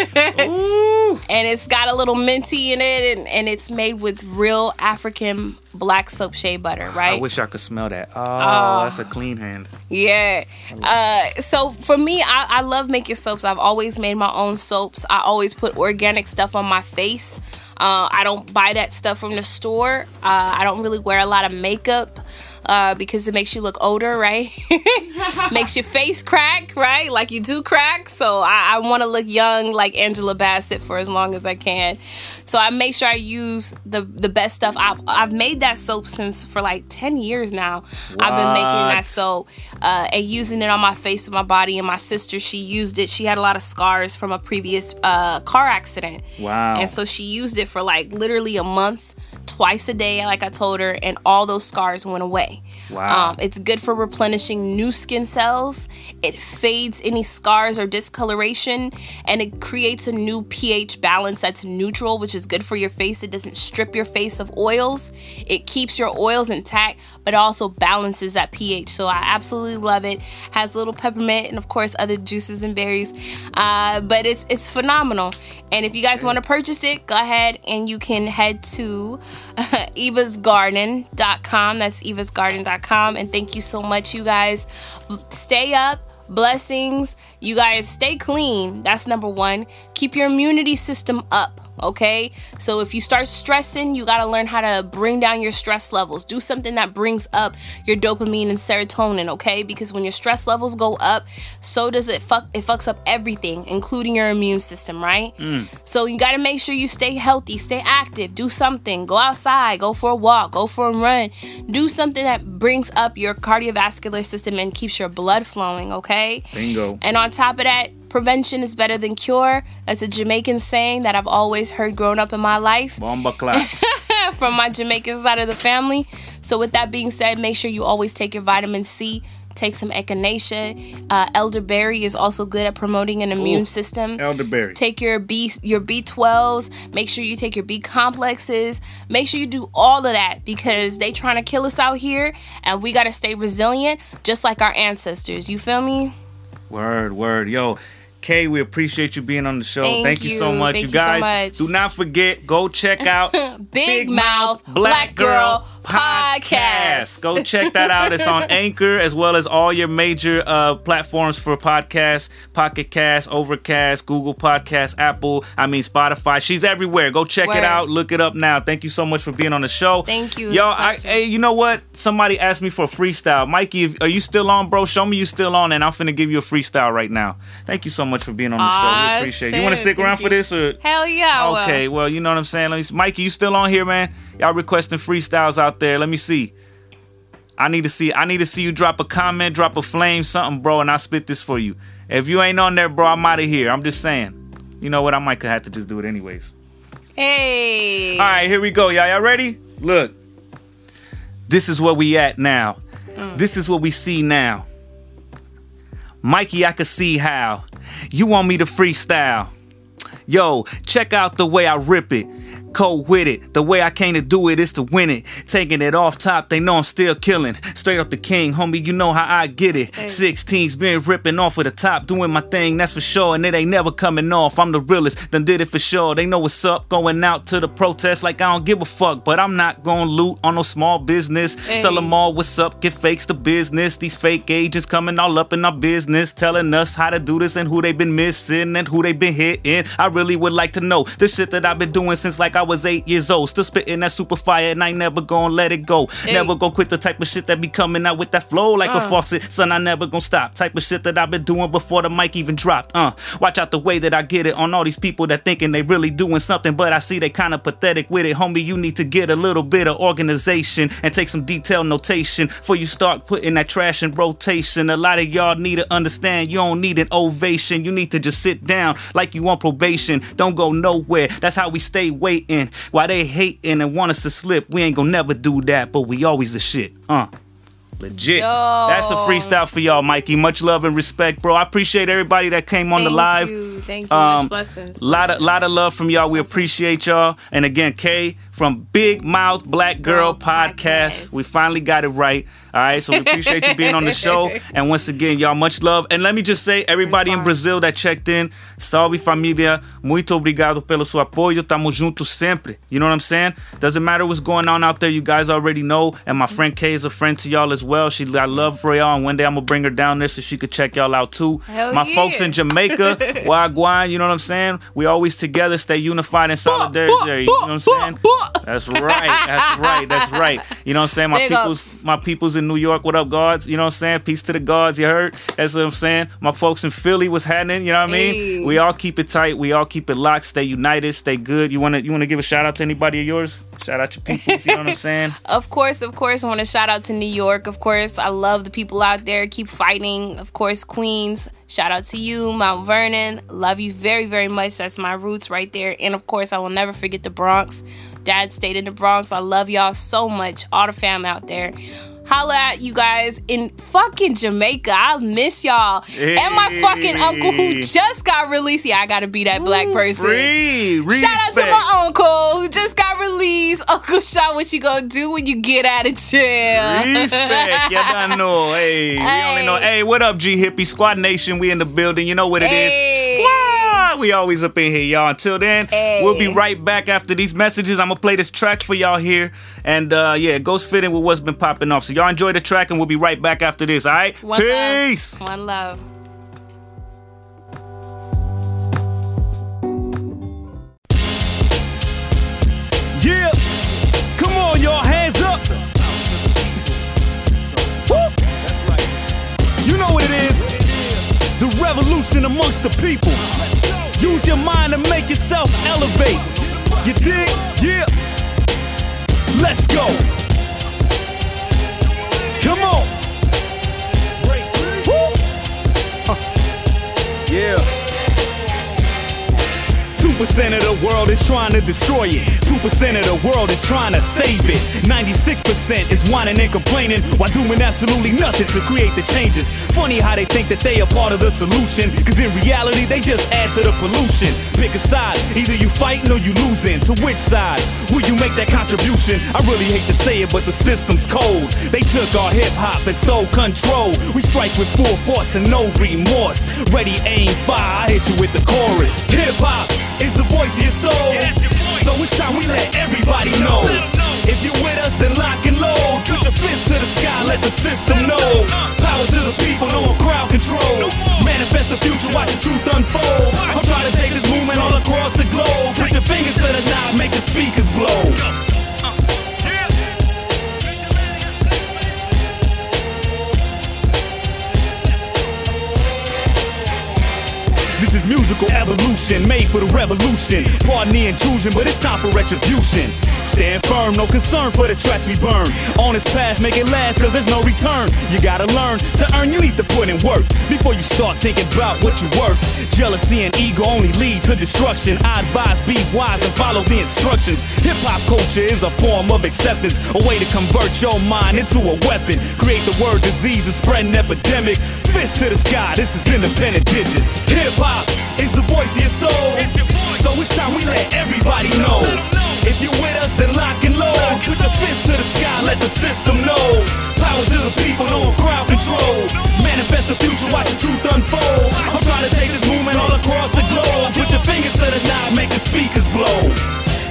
Ooh. And it's got a little minty in it and, and it's made with real African black soap shea butter, right? I wish I could smell that. Oh, that's a clean hand. Yeah. Uh, so for me, I, I love making soaps. I've always made my own soaps. I always put organic stuff on my face. Uh, I don't buy that stuff from the store. Uh, I don't really wear a lot of makeup uh, because it makes you look older, right? makes your face crack, right? Like you do crack. So I, I want to look young, like Angela Bassett, for as long as I can. So I make sure I use the the best stuff. I've I've made that soap since for like ten years now. I've been making that soap uh, and using it on my face and my body. And my sister, she used it. She had a lot of scars from a previous uh, car accident. Wow. And so she used it for like literally a month twice a day, like I told her, and all those scars went away. Wow. Um, it's good for replenishing new skin cells. It fades any scars or discoloration, and it creates a new pH balance that's neutral, which is good for your face. It doesn't strip your face of oils. It keeps your oils intact, but also balances that pH. So I absolutely love it. Has little peppermint and of course other juices and berries, uh, but it's it's phenomenal. And if you guys want to purchase it, go ahead and you can head to evasgarden.com. That's evasgarden.com. And thank you so much, you guys. Stay up. Blessings. You guys stay clean. That's number one. Keep your immunity system up okay? So if you start stressing, you got to learn how to bring down your stress levels. Do something that brings up your dopamine and serotonin, okay? Because when your stress levels go up, so does it fuck it fucks up everything, including your immune system, right? Mm. So you got to make sure you stay healthy, stay active, do something, go outside, go for a walk, go for a run. Do something that brings up your cardiovascular system and keeps your blood flowing, okay? Bingo. And on top of that, prevention is better than cure. That's a Jamaican saying that I've always heard growing up in my life Bomba clap. from my Jamaican side of the family. So, with that being said, make sure you always take your vitamin C. Take some echinacea. Uh, elderberry is also good at promoting an immune Ooh, system. Elderberry. Take your B your B12s. Make sure you take your B complexes. Make sure you do all of that because they trying to kill us out here, and we gotta stay resilient, just like our ancestors. You feel me? Word, word. Yo, Kay, we appreciate you being on the show. Thank Thank, you. so much. Thank you you so guys, much. do not forget, go check out Big Mouth Black Girl Podcast. Go check that out. It's on Anchor as well as all your major uh, platforms for podcasts Pocket Cast, Overcast, Google Podcasts, Apple, I mean, Spotify. She's everywhere. Go check Word. it out. Look it up now. Thank you so much for being on the show. Thank you. Yo, I, hey, you know what? Somebody asked me for a freestyle. Mikey, if, are you still on, bro? Show me you're still on, and I'm finna give you a freestyle right now. Thank you so much for being on the show. We appreciate it. You want to stick around thank for this, or Hell yeah. Okay, well, you know what I'm saying. Let me. Mikey, you still on here, man? Y'all requesting freestyles out there. Let me see. I need to see. I need to see you drop a comment, drop a flame, something, bro, and I'll spit this for you. If you ain't on there, bro, I'm out of here. I'm just saying. You know what? I might have to just do it anyways. Hey. All right, here we go, y'all. Y'all ready? Look. This is where we at now. Mm. This is what we see now. Mikey, I can see how. You want me to freestyle. Yo, check out the way I rip it. Cold with it. The way I came to do it is to win it. Taking it off top, they know I'm still killing. Straight up the king, homie, you know how I get it. 16's been ripping off of the top, doing my thing, that's for sure. And it ain't never coming off. I'm the realest, done did it for sure. They know what's up, going out to the protest like I don't give a fuck. But I'm not gonna loot on no small business. Tell them all what's up, get fakes the business. These fake agents coming all up in our business, telling us how to do this and who they been missing and who they been hitting. I really would like to know the shit that I've been doing since like I was eight years old. Still spitting that super fire and I never gonna let it go. Never gonna quit the type of shit that be coming out with that flow like a faucet. Son, I never gonna stop. Type of shit that I've been doing before the mic even dropped. Uh, watch out the way that I get it on all these people that thinking they really doing something, but I see they kind of pathetic with it. Homie, you need to get a little bit of organization and take some detailed notation before you start putting that trash in rotation. A lot of y'all need to understand you don't need an ovation. You need to just sit down like you on probation. Don't go nowhere. That's how we stay waiting. While they hating and want us to slip, we ain't gonna never do that, but we always the shit. Uh. Legit. Yo. That's a freestyle for y'all, Mikey. Much love and respect, bro. I appreciate everybody that came on the live. you. Thank you. Um, Much blessings. Lot of lot of love from y'all. We appreciate y'all. And again, Kay from Big Mouth Black Girl. Podcast. We finally got it right. All right, so we appreciate you being on the show. And once again, y'all, much love. And let me just say, everybody in Brazil that checked in, salve família. Muito obrigado pelo seu apoio. Tamo junto sempre. You know what I'm saying? Doesn't matter what's going on out there. You guys already know. And my friend Kay is a friend to y'all as well. She got love for y'all. And one day I'm gonna bring her down there so she could check y'all out too. Hell my yeah. folks in Jamaica, Wagwan, you know what I'm saying? We always together, stay unified and solidarity. You know what I'm saying? That's right. That's right. That's right. You know what I'm saying? My Big people's ups. my people's in New York. What up, guards? You know what I'm saying? Peace to the guards. You heard? That's what I'm saying. My folks in Philly was happening. You know what I mean? Hey. We all keep it tight. We all keep it locked. Stay united. Stay good. You wanna you wanna give a shout out to anybody of yours? Shout out your peoples. You know what I'm saying? Of course, of course, I want to shout out to New York. Of course, I love the people out there. Keep fighting. Of course, Queens. Shout out to you, Mount Vernon. Love you very, very much. That's my roots right there. And of course, I will never forget the Bronx. Dad stayed in the Bronx. I love y'all so much. All the fam out there holla at you guys in fucking Jamaica. I miss y'all. Hey. And my fucking uncle who just got released. Yeah, I gotta be that black person. Free. Shout out to my uncle who just got released. Uncle Shaw, what you gonna do when you get out of jail? Respect. you done know. Hey, hey, we only know. Hey, what up, G Hippie Squad Nation? We in the building. You know what it hey. is. We always up in here, y'all. Until then, hey. we'll be right back after these messages. I'm gonna play this track for y'all here, and uh, yeah, it goes fitting with what's been popping off. So y'all enjoy the track, and we'll be right back after this. All right, One peace. Love. One love. Yeah, come on, y'all, hands up. Woo. You know what it is. The revolution amongst the people. Use your mind to make yourself elevate. You dig? Yeah. Let's go. Come on. Woo. Yeah. 2% of the world is trying to destroy it. 2% of the world is trying to save it. 96% is whining and complaining while doing absolutely nothing to create the changes. Funny how they think that they are part of the solution. Cause in reality, they just add to the pollution. Pick a side, either you fighting or you losing. To which side will you make that contribution? I really hate to say it, but the system's cold. They took our hip hop and stole control. We strike with full force and no remorse. Ready, aim, fire. I hit you with the chorus. Hip hop is the voice of your soul. Yeah. So it's time we let everybody know. If you're with us, then lock and load. Put your fist to the sky, let the system know. Power to the people, no more crowd control. Manifest the future, watch the truth unfold. I'm trying to take this movement all across the globe. Put your fingers to the knob, make the speakers blow. Musical evolution, made for the revolution. Pardon the intrusion, but it's time for retribution. Stand firm, no concern for the tracks we burn. On this path, make it last, cause there's no return. You gotta learn to earn, you need to put in work before you start thinking about what you're worth. Jealousy and ego only lead to destruction. I advise be wise and follow the instructions. Hip hop culture is a form of acceptance, a way to convert your mind into a weapon. Create the word disease and spread an epidemic. Fist to the sky, this is independent digits. Hip hop is the voice of your soul. It's your voice. So it's time we let everybody know. If you're with us, then lock and load. Put your fist to the sky, let the system know. Power to the people, no crowd control. Manifest the future, watch the truth unfold. I'm trying to take this movement all across the globe. Put your fingers to the knob, make the speakers blow.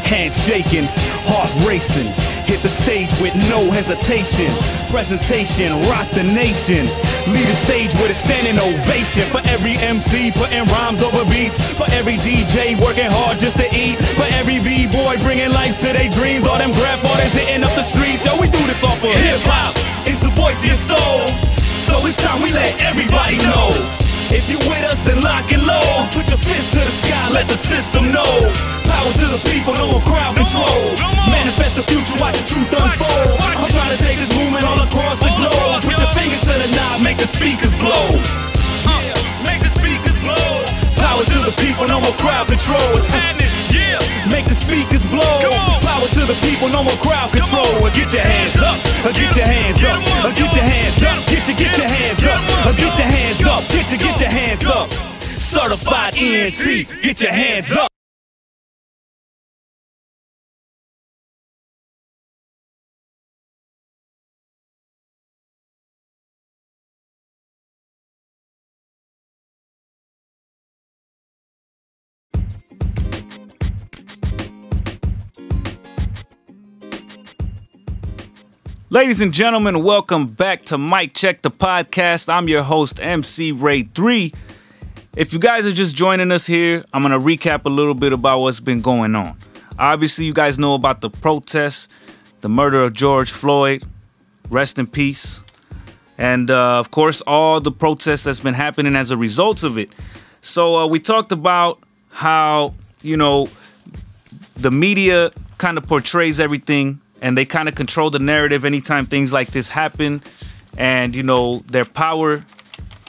Hands shaking, racing. Hit the stage with no hesitation. Presentation, rock the nation. Lead the stage with a standing ovation. For every MC putting rhymes over beats. For every DJ working hard just to eat. For every B-boy bringing life to their dreams. All them grab artists hitting up the streets. Yo, we do this off of hip hop. It's the voice of your soul. So it's time we let everybody know. If you with us, then lock and load. Put your fist to the sky, let the system know. Power to the people, no more crowd control. Manifest the future, watch the truth unfold. I'm trying to take this movement all across the globe. Put your fingers to the knob, make the speakers blow. Make the speakers blow. Power to the people, no more crowd control. What's happening? Yeah, make the speakers blow. Power to the people, no more crowd control. Get your hands up, get your hands up, get your hands up, get your get your hands up, get your hands up, get your get your hands up. Certified ENT, get your hands up. Ladies and gentlemen, welcome back to Mike Check the Podcast. I'm your host, MC Rey 3. If you guys are just joining us here, I'm going to recap a little bit about what's been going on. Obviously, you guys know about the protests, the murder of George Floyd, rest in peace, and uh, of course, all the protests that's been happening as a result of it. So, uh, we talked about how, you know, the media kind of portrays everything and they kind of control the narrative anytime things like this happen and you know their power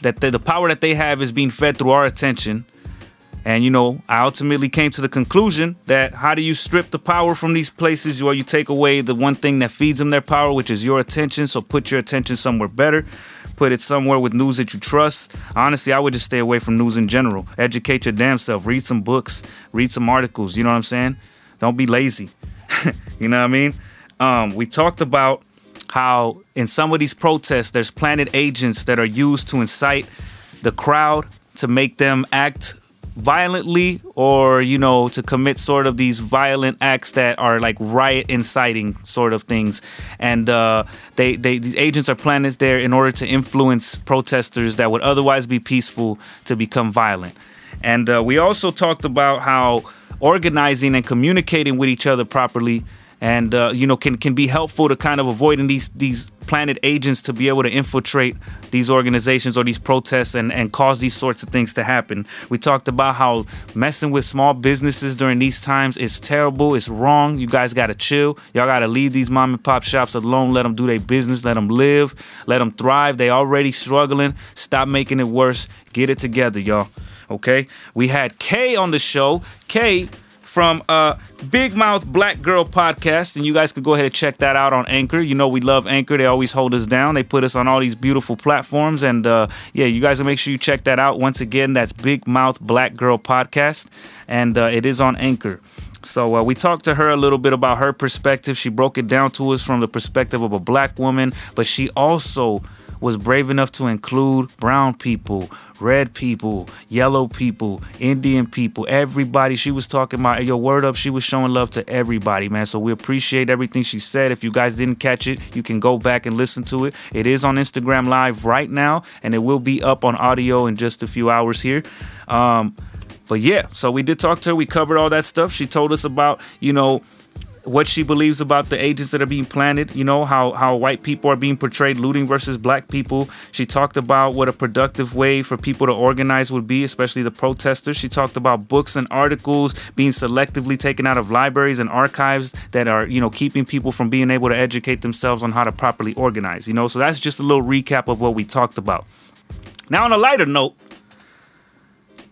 that the, the power that they have is being fed through our attention And you know, I ultimately came to the conclusion that how do you strip the power from these places? Well, you take away the one thing that feeds them their power, which is your attention. So put your attention somewhere better. Put it somewhere with news that you trust. Honestly, I would just stay away from news in general. Educate your damn self. Read some books. Read some articles. You know what I'm saying? Don't be lazy. you know what I mean? Um, we talked about how in some of these protests, there's planted agents that are used to incite the crowd to make them act violently or you know to commit sort of these violent acts that are like riot inciting sort of things. And uh, they they these agents are planted there in order to influence protesters that would otherwise be peaceful to become violent. And uh, we also talked about how organizing and communicating with each other properly and uh, you know can can be helpful to kind of avoiding these these planted agents to be able to infiltrate these organizations or these protests and, and cause these sorts of things to happen. We talked about how messing with small businesses during these times is terrible, it's wrong. You guys got to chill. Y'all got to leave these mom and pop shops alone. Let them do their business, let them live, let them thrive. They already struggling. Stop making it worse. Get it together, y'all. Okay? We had Kay on the show. Kay from uh, Big Mouth Black Girl Podcast, and you guys could go ahead and check that out on Anchor. You know we love Anchor; they always hold us down. They put us on all these beautiful platforms, and uh, yeah, you guys will make sure you check that out. Once again, that's Big Mouth Black Girl Podcast, and uh, it is on Anchor. So uh, we talked to her a little bit about her perspective. She broke it down to us from the perspective of a black woman, but she also was brave enough to include brown people, red people, yellow people, Indian people, everybody. She was talking about your word up. She was showing love to everybody, man. So we appreciate everything she said. If you guys didn't catch it, you can go back and listen to it. It is on Instagram Live right now, and it will be up on audio in just a few hours here. Um, but yeah, so we did talk to her. We covered all that stuff. She told us about, you know, what she believes about the agents that are being planted, you know, how, how white people are being portrayed looting versus black people. She talked about what a productive way for people to organize would be, especially the protesters. She talked about books and articles being selectively taken out of libraries and archives that are, you know, keeping people from being able to educate themselves on how to properly organize, you know. So that's just a little recap of what we talked about. Now, on a lighter note,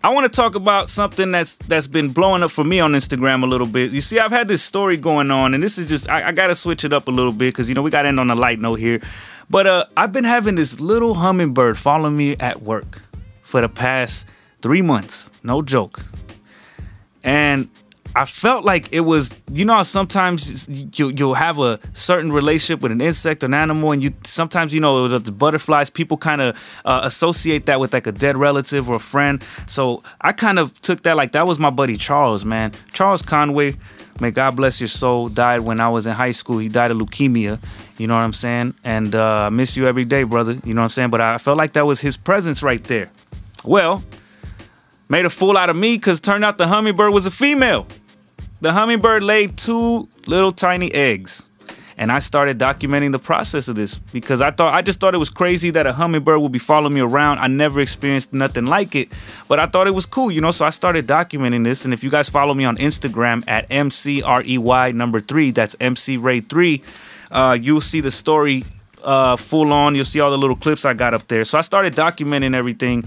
I want to talk about something that's that's been blowing up for me on Instagram a little bit. You see, I've had this story going on, and this is just I, I got to switch it up a little bit because you know we got to end on a light note here. But uh, I've been having this little hummingbird follow me at work for the past three months, no joke. And I felt like it was, you know, sometimes you you'll have a certain relationship with an insect or an animal, and you sometimes you know the, the butterflies. People kind of uh, associate that with like a dead relative or a friend. So I kind of took that like that was my buddy Charles, man. Charles Conway, may God bless your soul, died when I was in high school. He died of leukemia. You know what I'm saying? And uh, I miss you every day, brother. You know what I'm saying? But I felt like that was his presence right there. Well, made a fool out of me because turned out the hummingbird was a female. The hummingbird laid two little tiny eggs. And I started documenting the process of this because I thought I just thought it was crazy that a hummingbird would be following me around. I never experienced nothing like it, but I thought it was cool, you know. So I started documenting this. And if you guys follow me on Instagram at MCREY number three, that's MC Rey three, uh, you'll see the story uh, full on. You'll see all the little clips I got up there. So I started documenting everything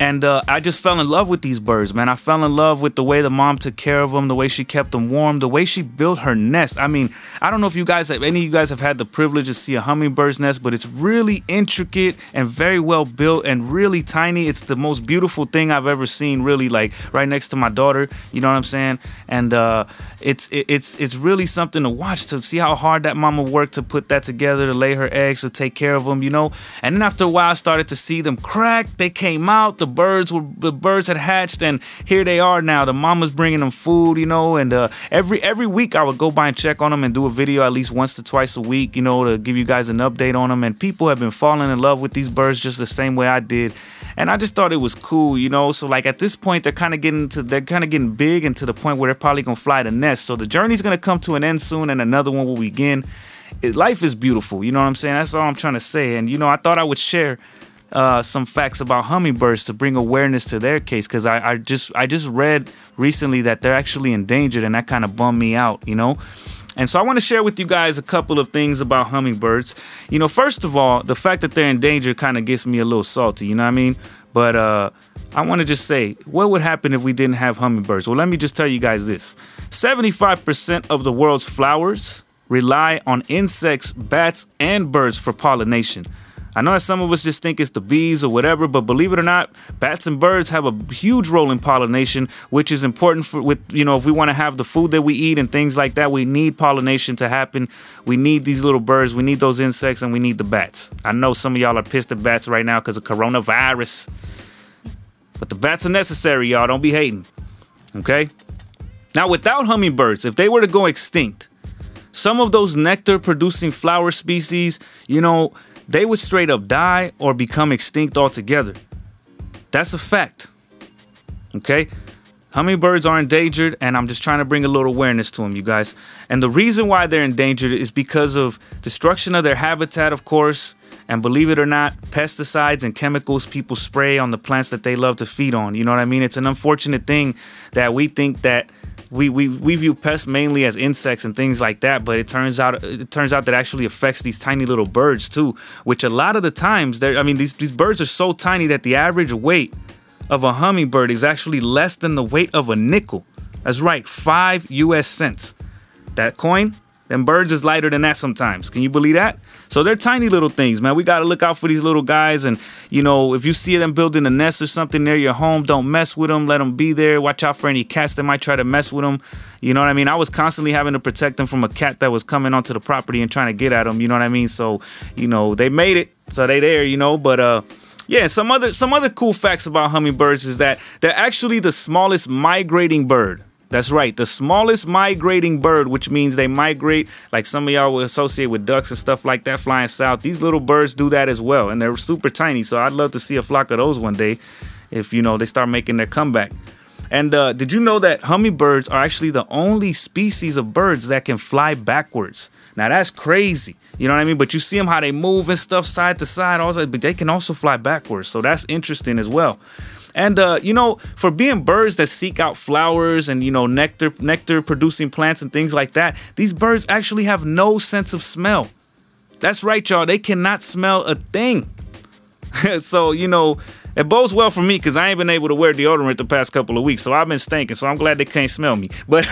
and uh, I just fell in love with these birds, man. I fell in love with the way the mom took care of them, the way she kept them warm, the way she built her nest. I mean, I don't know if you guys have any of you guys have had the privilege to see a hummingbird's nest, but it's really intricate and very well built and really tiny. It's the most beautiful thing I've ever seen. Really, like right next to my daughter. You know what I'm saying? And uh, it's it, it's it's really something to watch to see how hard that mama worked to put that together, to lay her eggs, to take care of them. You know. And then after a while, I started to see them crack. They came out the birds were the birds had hatched and here they are now. The mama's bringing them food, you know, and uh, every every week I would go by and check on them and do a video at least once to twice a week, you know, to give you guys an update on them. And people have been falling in love with these birds just the same way I did, and I just thought it was cool, you know. So like at this point, they're kind of getting to they're kind of getting big and to the point where they're probably gonna fly the nest. So the journey's gonna come to an end soon, and another one will begin. Life is beautiful, you know what I'm saying? That's all I'm trying to say. And you know, I thought I would share uh, some facts about hummingbirds to bring awareness to their case because I, I just I just read recently that they're actually endangered and that kind of bummed me out, you know. And so I want to share with you guys a couple of things about hummingbirds. You know, first of all, the fact that they're endangered kind of gets me a little salty, you know what I mean? But uh I want to just say, what would happen if we didn't have hummingbirds? Well, let me just tell you guys this 75% of the world's flowers rely on insects, bats, and birds for pollination. I know some of us just think it's the bees or whatever, but believe it or not, bats and birds have a huge role in pollination, which is important for with you know if we want to have the food that we eat and things like that. We need pollination to happen. We need these little birds. We need those insects, and we need the bats. I know some of y'all are pissed at bats right now because of coronavirus, but the bats are necessary, y'all. Don't be hating. Okay. Now, without hummingbirds, if they were to go extinct, some of those nectar producing flower species, you know, they would straight up die or become extinct altogether. That's a fact. Okay? Hummingbirds are endangered, and I'm just trying to bring a little awareness to them, you guys. And the reason why they're endangered is because of destruction of their habitat, of course, and believe it or not, pesticides and chemicals people spray on the plants that they love to feed on. You know what I mean? It's an unfortunate thing that we think that we, we we view pests mainly as insects and things like that, but it turns out it turns out that actually affects these tiny little birds too, which a lot of the times they I mean these these birds are so tiny that the average weight of a hummingbird is actually less than the weight of a nickel. That's right, 5 US cents. That coin them birds is lighter than that sometimes. Can you believe that? So they're tiny little things, man. We got to look out for these little guys. And, you know, if you see them building a nest or something near your home, don't mess with them. Let them be there. Watch out for any cats that might try to mess with them. You know what I mean? I was constantly having to protect them from a cat that was coming onto the property and trying to get at them. You know what I mean? So, you know, they made it. So they there, you know, but, uh, yeah, some other some other cool facts about hummingbirds is that they're actually the smallest migrating bird. That's right, the smallest migrating bird, which means they migrate like some of y'all will associate with ducks and stuff like that flying south. These little birds do that as well, and they're super tiny. So I'd love to see a flock of those one day if you know they start making their comeback. And uh, did you know that hummingbirds are actually the only species of birds that can fly backwards? Now that's crazy. You know what I mean? But you see them how they move and stuff side to side, that, but they can also fly backwards. So that's interesting as well. And uh, you know, for being birds that seek out flowers and you know nectar nectar producing plants and things like that, these birds actually have no sense of smell. That's right, y'all. They cannot smell a thing. so you know, it bodes well for me because I ain't been able to wear deodorant the past couple of weeks, so I've been stinking. So I'm glad they can't smell me. But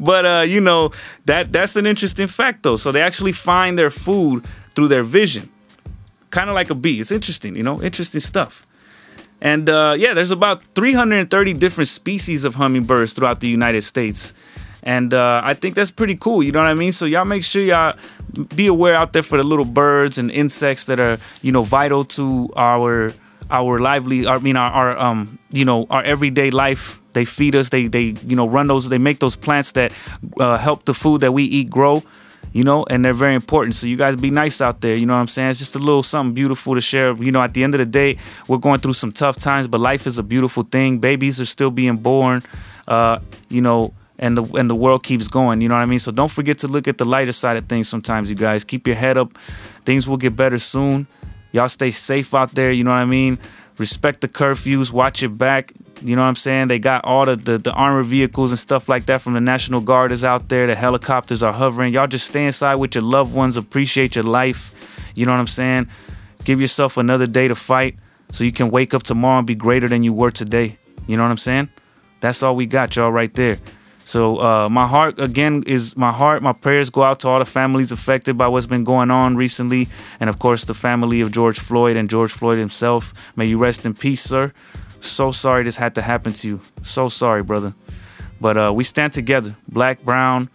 but uh, you know that that's an interesting fact though. So they actually find their food through their vision, kind of like a bee. It's interesting, you know, interesting stuff. And uh, yeah, there's about 330 different species of hummingbirds throughout the United States. And uh, I think that's pretty cool. You know what I mean? So y'all make sure y'all be aware out there for the little birds and insects that are, you know, vital to our our lively. I mean, our, our um, you know, our everyday life. They feed us. They they you know run those. They make those plants that uh, help the food that we eat grow you know, and they're very important. So you guys be nice out there. You know what I'm saying? It's just a little something beautiful to share. You know, at the end of the day, we're going through some tough times, but life is a beautiful thing. Babies are still being born. Uh, you know, and the and the world keeps going. You know what I mean? So don't forget to look at the lighter side of things sometimes, you guys. Keep your head up. Things will get better soon. Y'all stay safe out there, you know what I mean? Respect the curfews, watch your back. You know what I'm saying? They got all the, the, the armored vehicles and stuff like that from the National Guard is out there. The helicopters are hovering. Y'all just stay inside with your loved ones. Appreciate your life. You know what I'm saying? Give yourself another day to fight so you can wake up tomorrow and be greater than you were today. You know what I'm saying? That's all we got, y'all, right there. So uh, my heart again is my heart. My prayers go out to all the families affected by what's been going on recently, and of course the family of George Floyd and George Floyd himself. May you rest in peace, sir. So sorry this had to happen to you. So sorry, brother. But uh, we stand together, black, brown,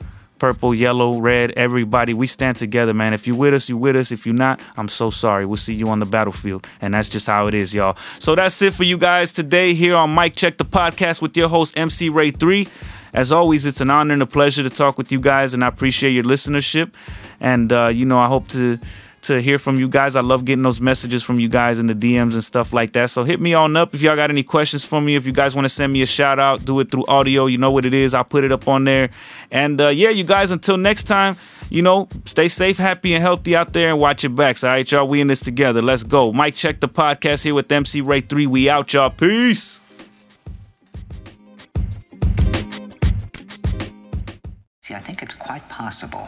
purple, yellow, red, everybody. We stand together, man. If you with us, you with us. If you're not, I'm so sorry. We'll see you on the battlefield. And that's just how it is, y'all. So that's it for you guys today here on Mike Check the Podcast with your host, MC Rey 3. As always, it's an honor and a pleasure to talk with you guys, and I appreciate your listenership. And, uh, you know, I hope to to hear from you guys. I love getting those messages from you guys in the DMs and stuff like that. So hit me on up if y'all got any questions for me. If you guys want to send me a shout out, do it through audio. You know what it is. I'll put it up on there. And uh, yeah, you guys, until next time, you know, stay safe, happy, and healthy out there and watch your backs. All right, y'all. We in this together. Let's go. Mike, check the podcast here with MC Rey 3. We out, y'all. Peace. See, I think it's quite possible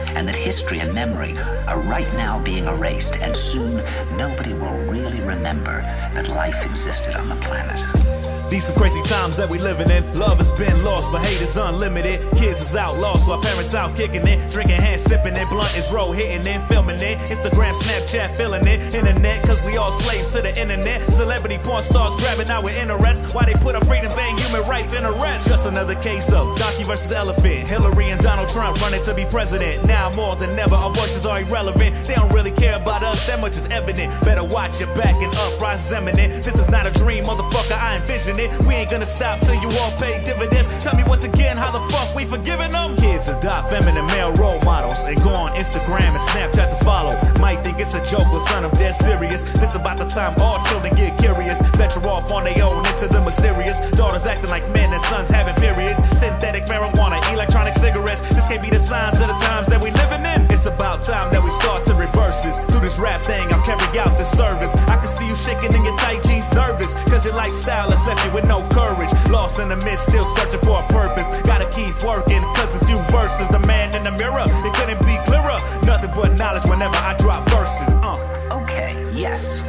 and that history and memory are right now being erased, and soon nobody will really remember that life existed on the planet. These some crazy times that we living in. Love has been lost, but hate is unlimited. Kids is outlaws, while parents out kicking it. Drinking, hand sipping it. Blunt is roll hitting it, filming it. Instagram, Snapchat, feeling it. Internet, cause we all slaves to the internet. Celebrity porn stars grabbing our interest. Why they put our freedoms and human rights in arrest? Just another case of Donkey versus Elephant. Hillary and Donald Trump running to be president. Now more than ever, our voices are irrelevant. They don't really care about us, that much is evident. Better watch your back and uprise eminent. This is not a dream, motherfucker, I envision it it. We ain't gonna stop till you all pay dividends. Tell me once again how the fuck we forgiving them. Kids adopt feminine male role models and go on Instagram and Snapchat to follow. Might think it's a joke, but son, I'm dead serious. This about the time all children get curious. Venture off on their own into the mysterious. Daughters acting like men and sons having periods. Synthetic marijuana, electronic cigarettes. This can't be the signs of the times that we living in. It's about time that we start to reverse this. Through this rap thing, I'll carry out the service. I can see you shaking in your tight jeans, nervous. Cause your lifestyle has left you with no courage. Lost in the mist, still searching for a purpose. Gotta keep working, cause it's you versus the man in the mirror. It couldn't be clearer. Nothing but knowledge whenever I drop verses. Uh. Okay, yes.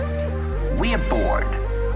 We're bored.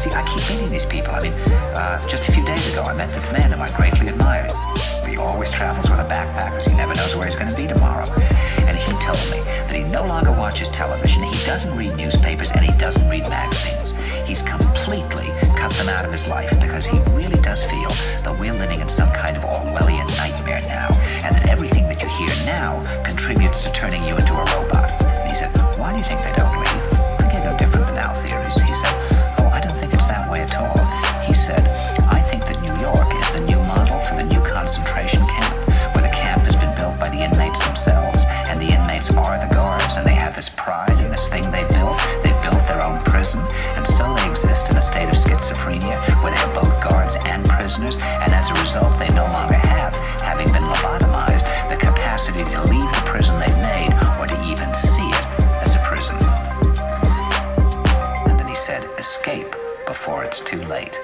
See, I keep meeting these people. I mean, uh, just a few days ago, I met this man whom I greatly admired. He always travels with a backpack because he never knows where he's going to be tomorrow. And he told me that he no longer watches television, he doesn't read newspapers, and he doesn't read magazines. He's completely cut them out of his life because he really does feel that we're living in some kind of Orwellian nightmare now, and that everything that you hear now contributes to turning you into a robot. And he said, Why do you think they don't leave? concentration camp, where the camp has been built by the inmates themselves, and the inmates are the guards, and they have this pride in this thing they built. They built their own prison, and so they exist in a state of schizophrenia, where they are both guards and prisoners, and as a result, they no longer have, having been lobotomized, the capacity to leave the prison they made or to even see it as a prison. And then he said, escape before it's too late.